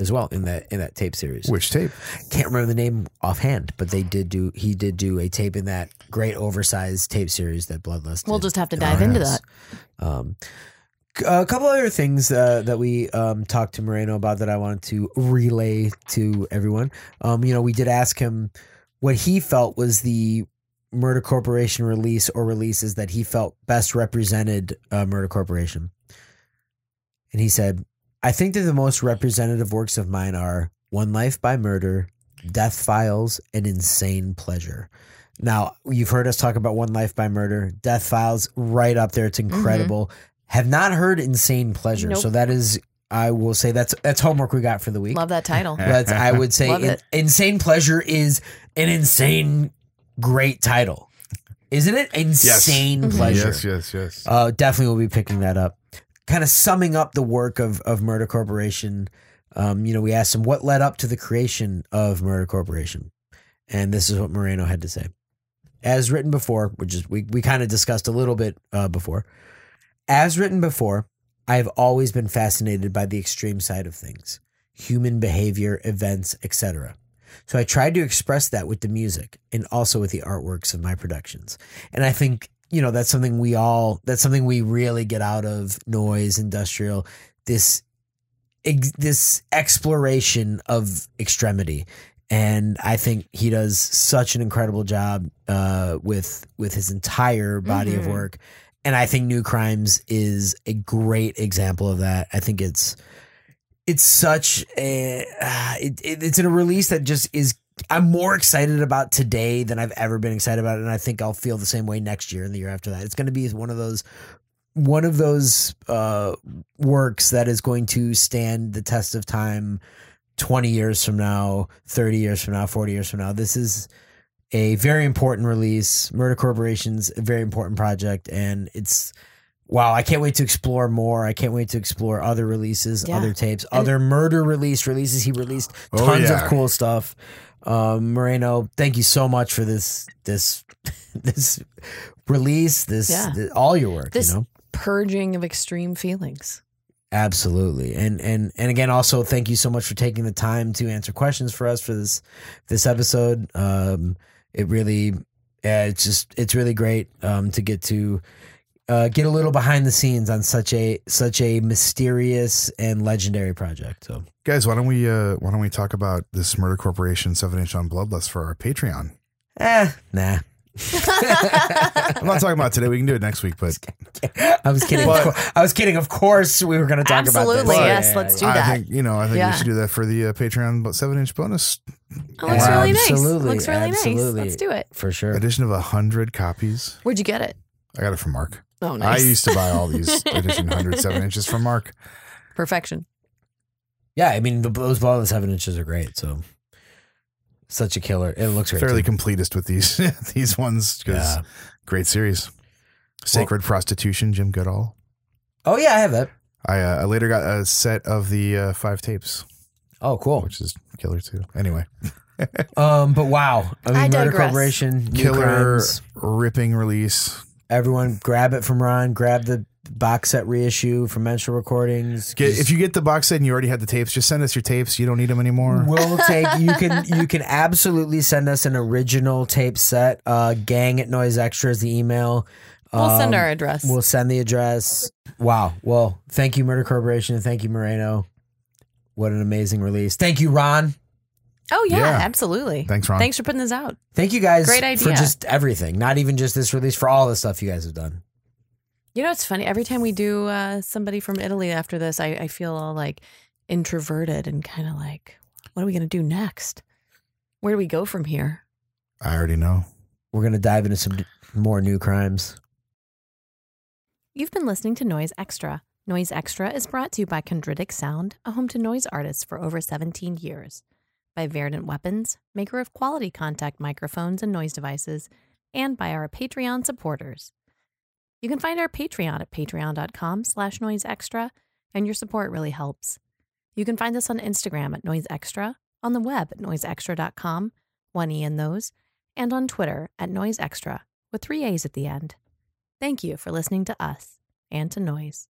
as well in that in that tape series. Which tape? Can't remember the name offhand, but they did do he did do a tape in that great oversized tape series that Bloodlust. We'll did. just have to dive into yes. that. Um, c- a couple other things uh, that we um, talked to Moreno about that I wanted to relay to everyone. Um, you know, we did ask him what he felt was the Murder Corporation release or releases that he felt best represented uh, Murder Corporation. And he said, I think that the most representative works of mine are One Life by Murder, Death Files, and Insane Pleasure. Now, you've heard us talk about One Life by Murder, Death Files, right up there. It's incredible. Have not heard Insane Pleasure. Nope. So that is, I will say, that's that's homework we got for the week. Love that title. That's, I would say in- Insane Pleasure is an insane, great title. Isn't it? Insane Mhm. Pleasure. Yes, yes, yes. Uh, definitely will be picking that up. Kind of summing up the work of, of Murder Corporation. Um, you know, we asked him what led up to the creation of Murder Corporation. And this is what Moreno had to say. As written before, which is we, we kind of discussed a little bit uh, before. As written before, I have always been fascinated by the extreme side of things, human behavior, events, etc. So I tried to express that with the music and also with the artworks of my productions. And I think, you know, that's something we all, that's something we really get out of noise, industrial, this, ex, this exploration of extremity. And I think he does such an incredible job uh, with with his entire body of Mhm. work. And I think New Crimes is a great example of that. I think it's it's such a uh, it, it, it's in a release that just is I'm more excited about today than I've ever been excited about it, and I think I'll feel the same way next year and the year after that. It's going to be one of those one of those uh, works that is going to stand the test of time 20 years from now, 30 years from now, 40 years from now. This is a very important release. Murder Corporation's a very important project, and it's wow. I can't wait to explore more. I can't wait to explore other releases, Yeah. other tapes, And- other murder release releases. He released Oh, tons yeah. of cool stuff. Um, Moreno, thank you so much for this this this release. This, Yeah. th- all your work. This- you know. Purging of extreme feelings. Absolutely. And and and again also thank you so much for taking the time to answer questions for us for this this episode. Um it really yeah, it's just it's really great um to get to uh get a little behind the scenes on such a such a mysterious and legendary project. So Guys, why don't we uh why don't we talk about this Murder Corporation seven inch on Bloodlust for our Patreon? eh, nah. I'm not talking about today. We can do it next week, but I was kidding. But- Of I was kidding. Of course we were going to talk Absolutely, about this. Absolutely. Yes, let's do I that. think you know I think Yeah. we should do that for the uh, Patreon but seven inch bonus Oh, looks really nice. Absolutely, Looks really absolutely. nice. Let's do it. For sure. edition of a hundred copies. Where'd you get it? I got it from Mark. Oh, nice. I used to buy all these edition hundred seven inches from Mark. Perfection. Yeah, I mean the, those ball seven inches are great. So such a killer. It looks great. Fairly too. completist with these these ones because Yeah. great series. Sacred Prostitution, Jim Goodall. Oh yeah, I have that. I uh, I later got a set of the uh, five tapes, Oh, cool. which is killer too. Anyway, Um, but wow. I mean, I Murder. Corporation, killer Crimes. ripping release. Everyone, grab it from Ron. Grab the box set reissue from Menstrual Recordings. Get, if you get the box set and you already had the tapes, just send us your tapes. You don't need them anymore. We'll take you can you can absolutely send us an original tape set. Uh, gang at Noise Extra is the email. We'll send Um, our address. We'll send the address. Wow. Well, thank you, Murder Corporation, and thank you, Moreno. What an amazing release. Thank you, Ron. Oh yeah, Yeah. absolutely. Thanks, Ron. Thanks for putting this out. Thank you guys Great idea for idea. just everything. Not even just this release, for all the stuff you guys have done. You know, it's funny. Every time we do uh, somebody from Italy after this, I, I feel all like introverted and kind of like, what are we going to do next? Where do we go from here? I already know. We're gonna dive into some d- more new crimes. You've been listening to Noise Extra. Noise Extra is brought to you by Chondritic Sound, a home to noise artists for over 17 years, by Verdant Weapons, maker of quality contact microphones and noise devices, and by our Patreon supporters. You can find our Patreon at patreon.com slash noiseextra, and your support really helps. You can find us on Instagram at Noise Extra, on the web at noiseextra.com, one E in those, and on Twitter at Noise Extra, with three A's at the end. Thank you for listening to us and to Noise.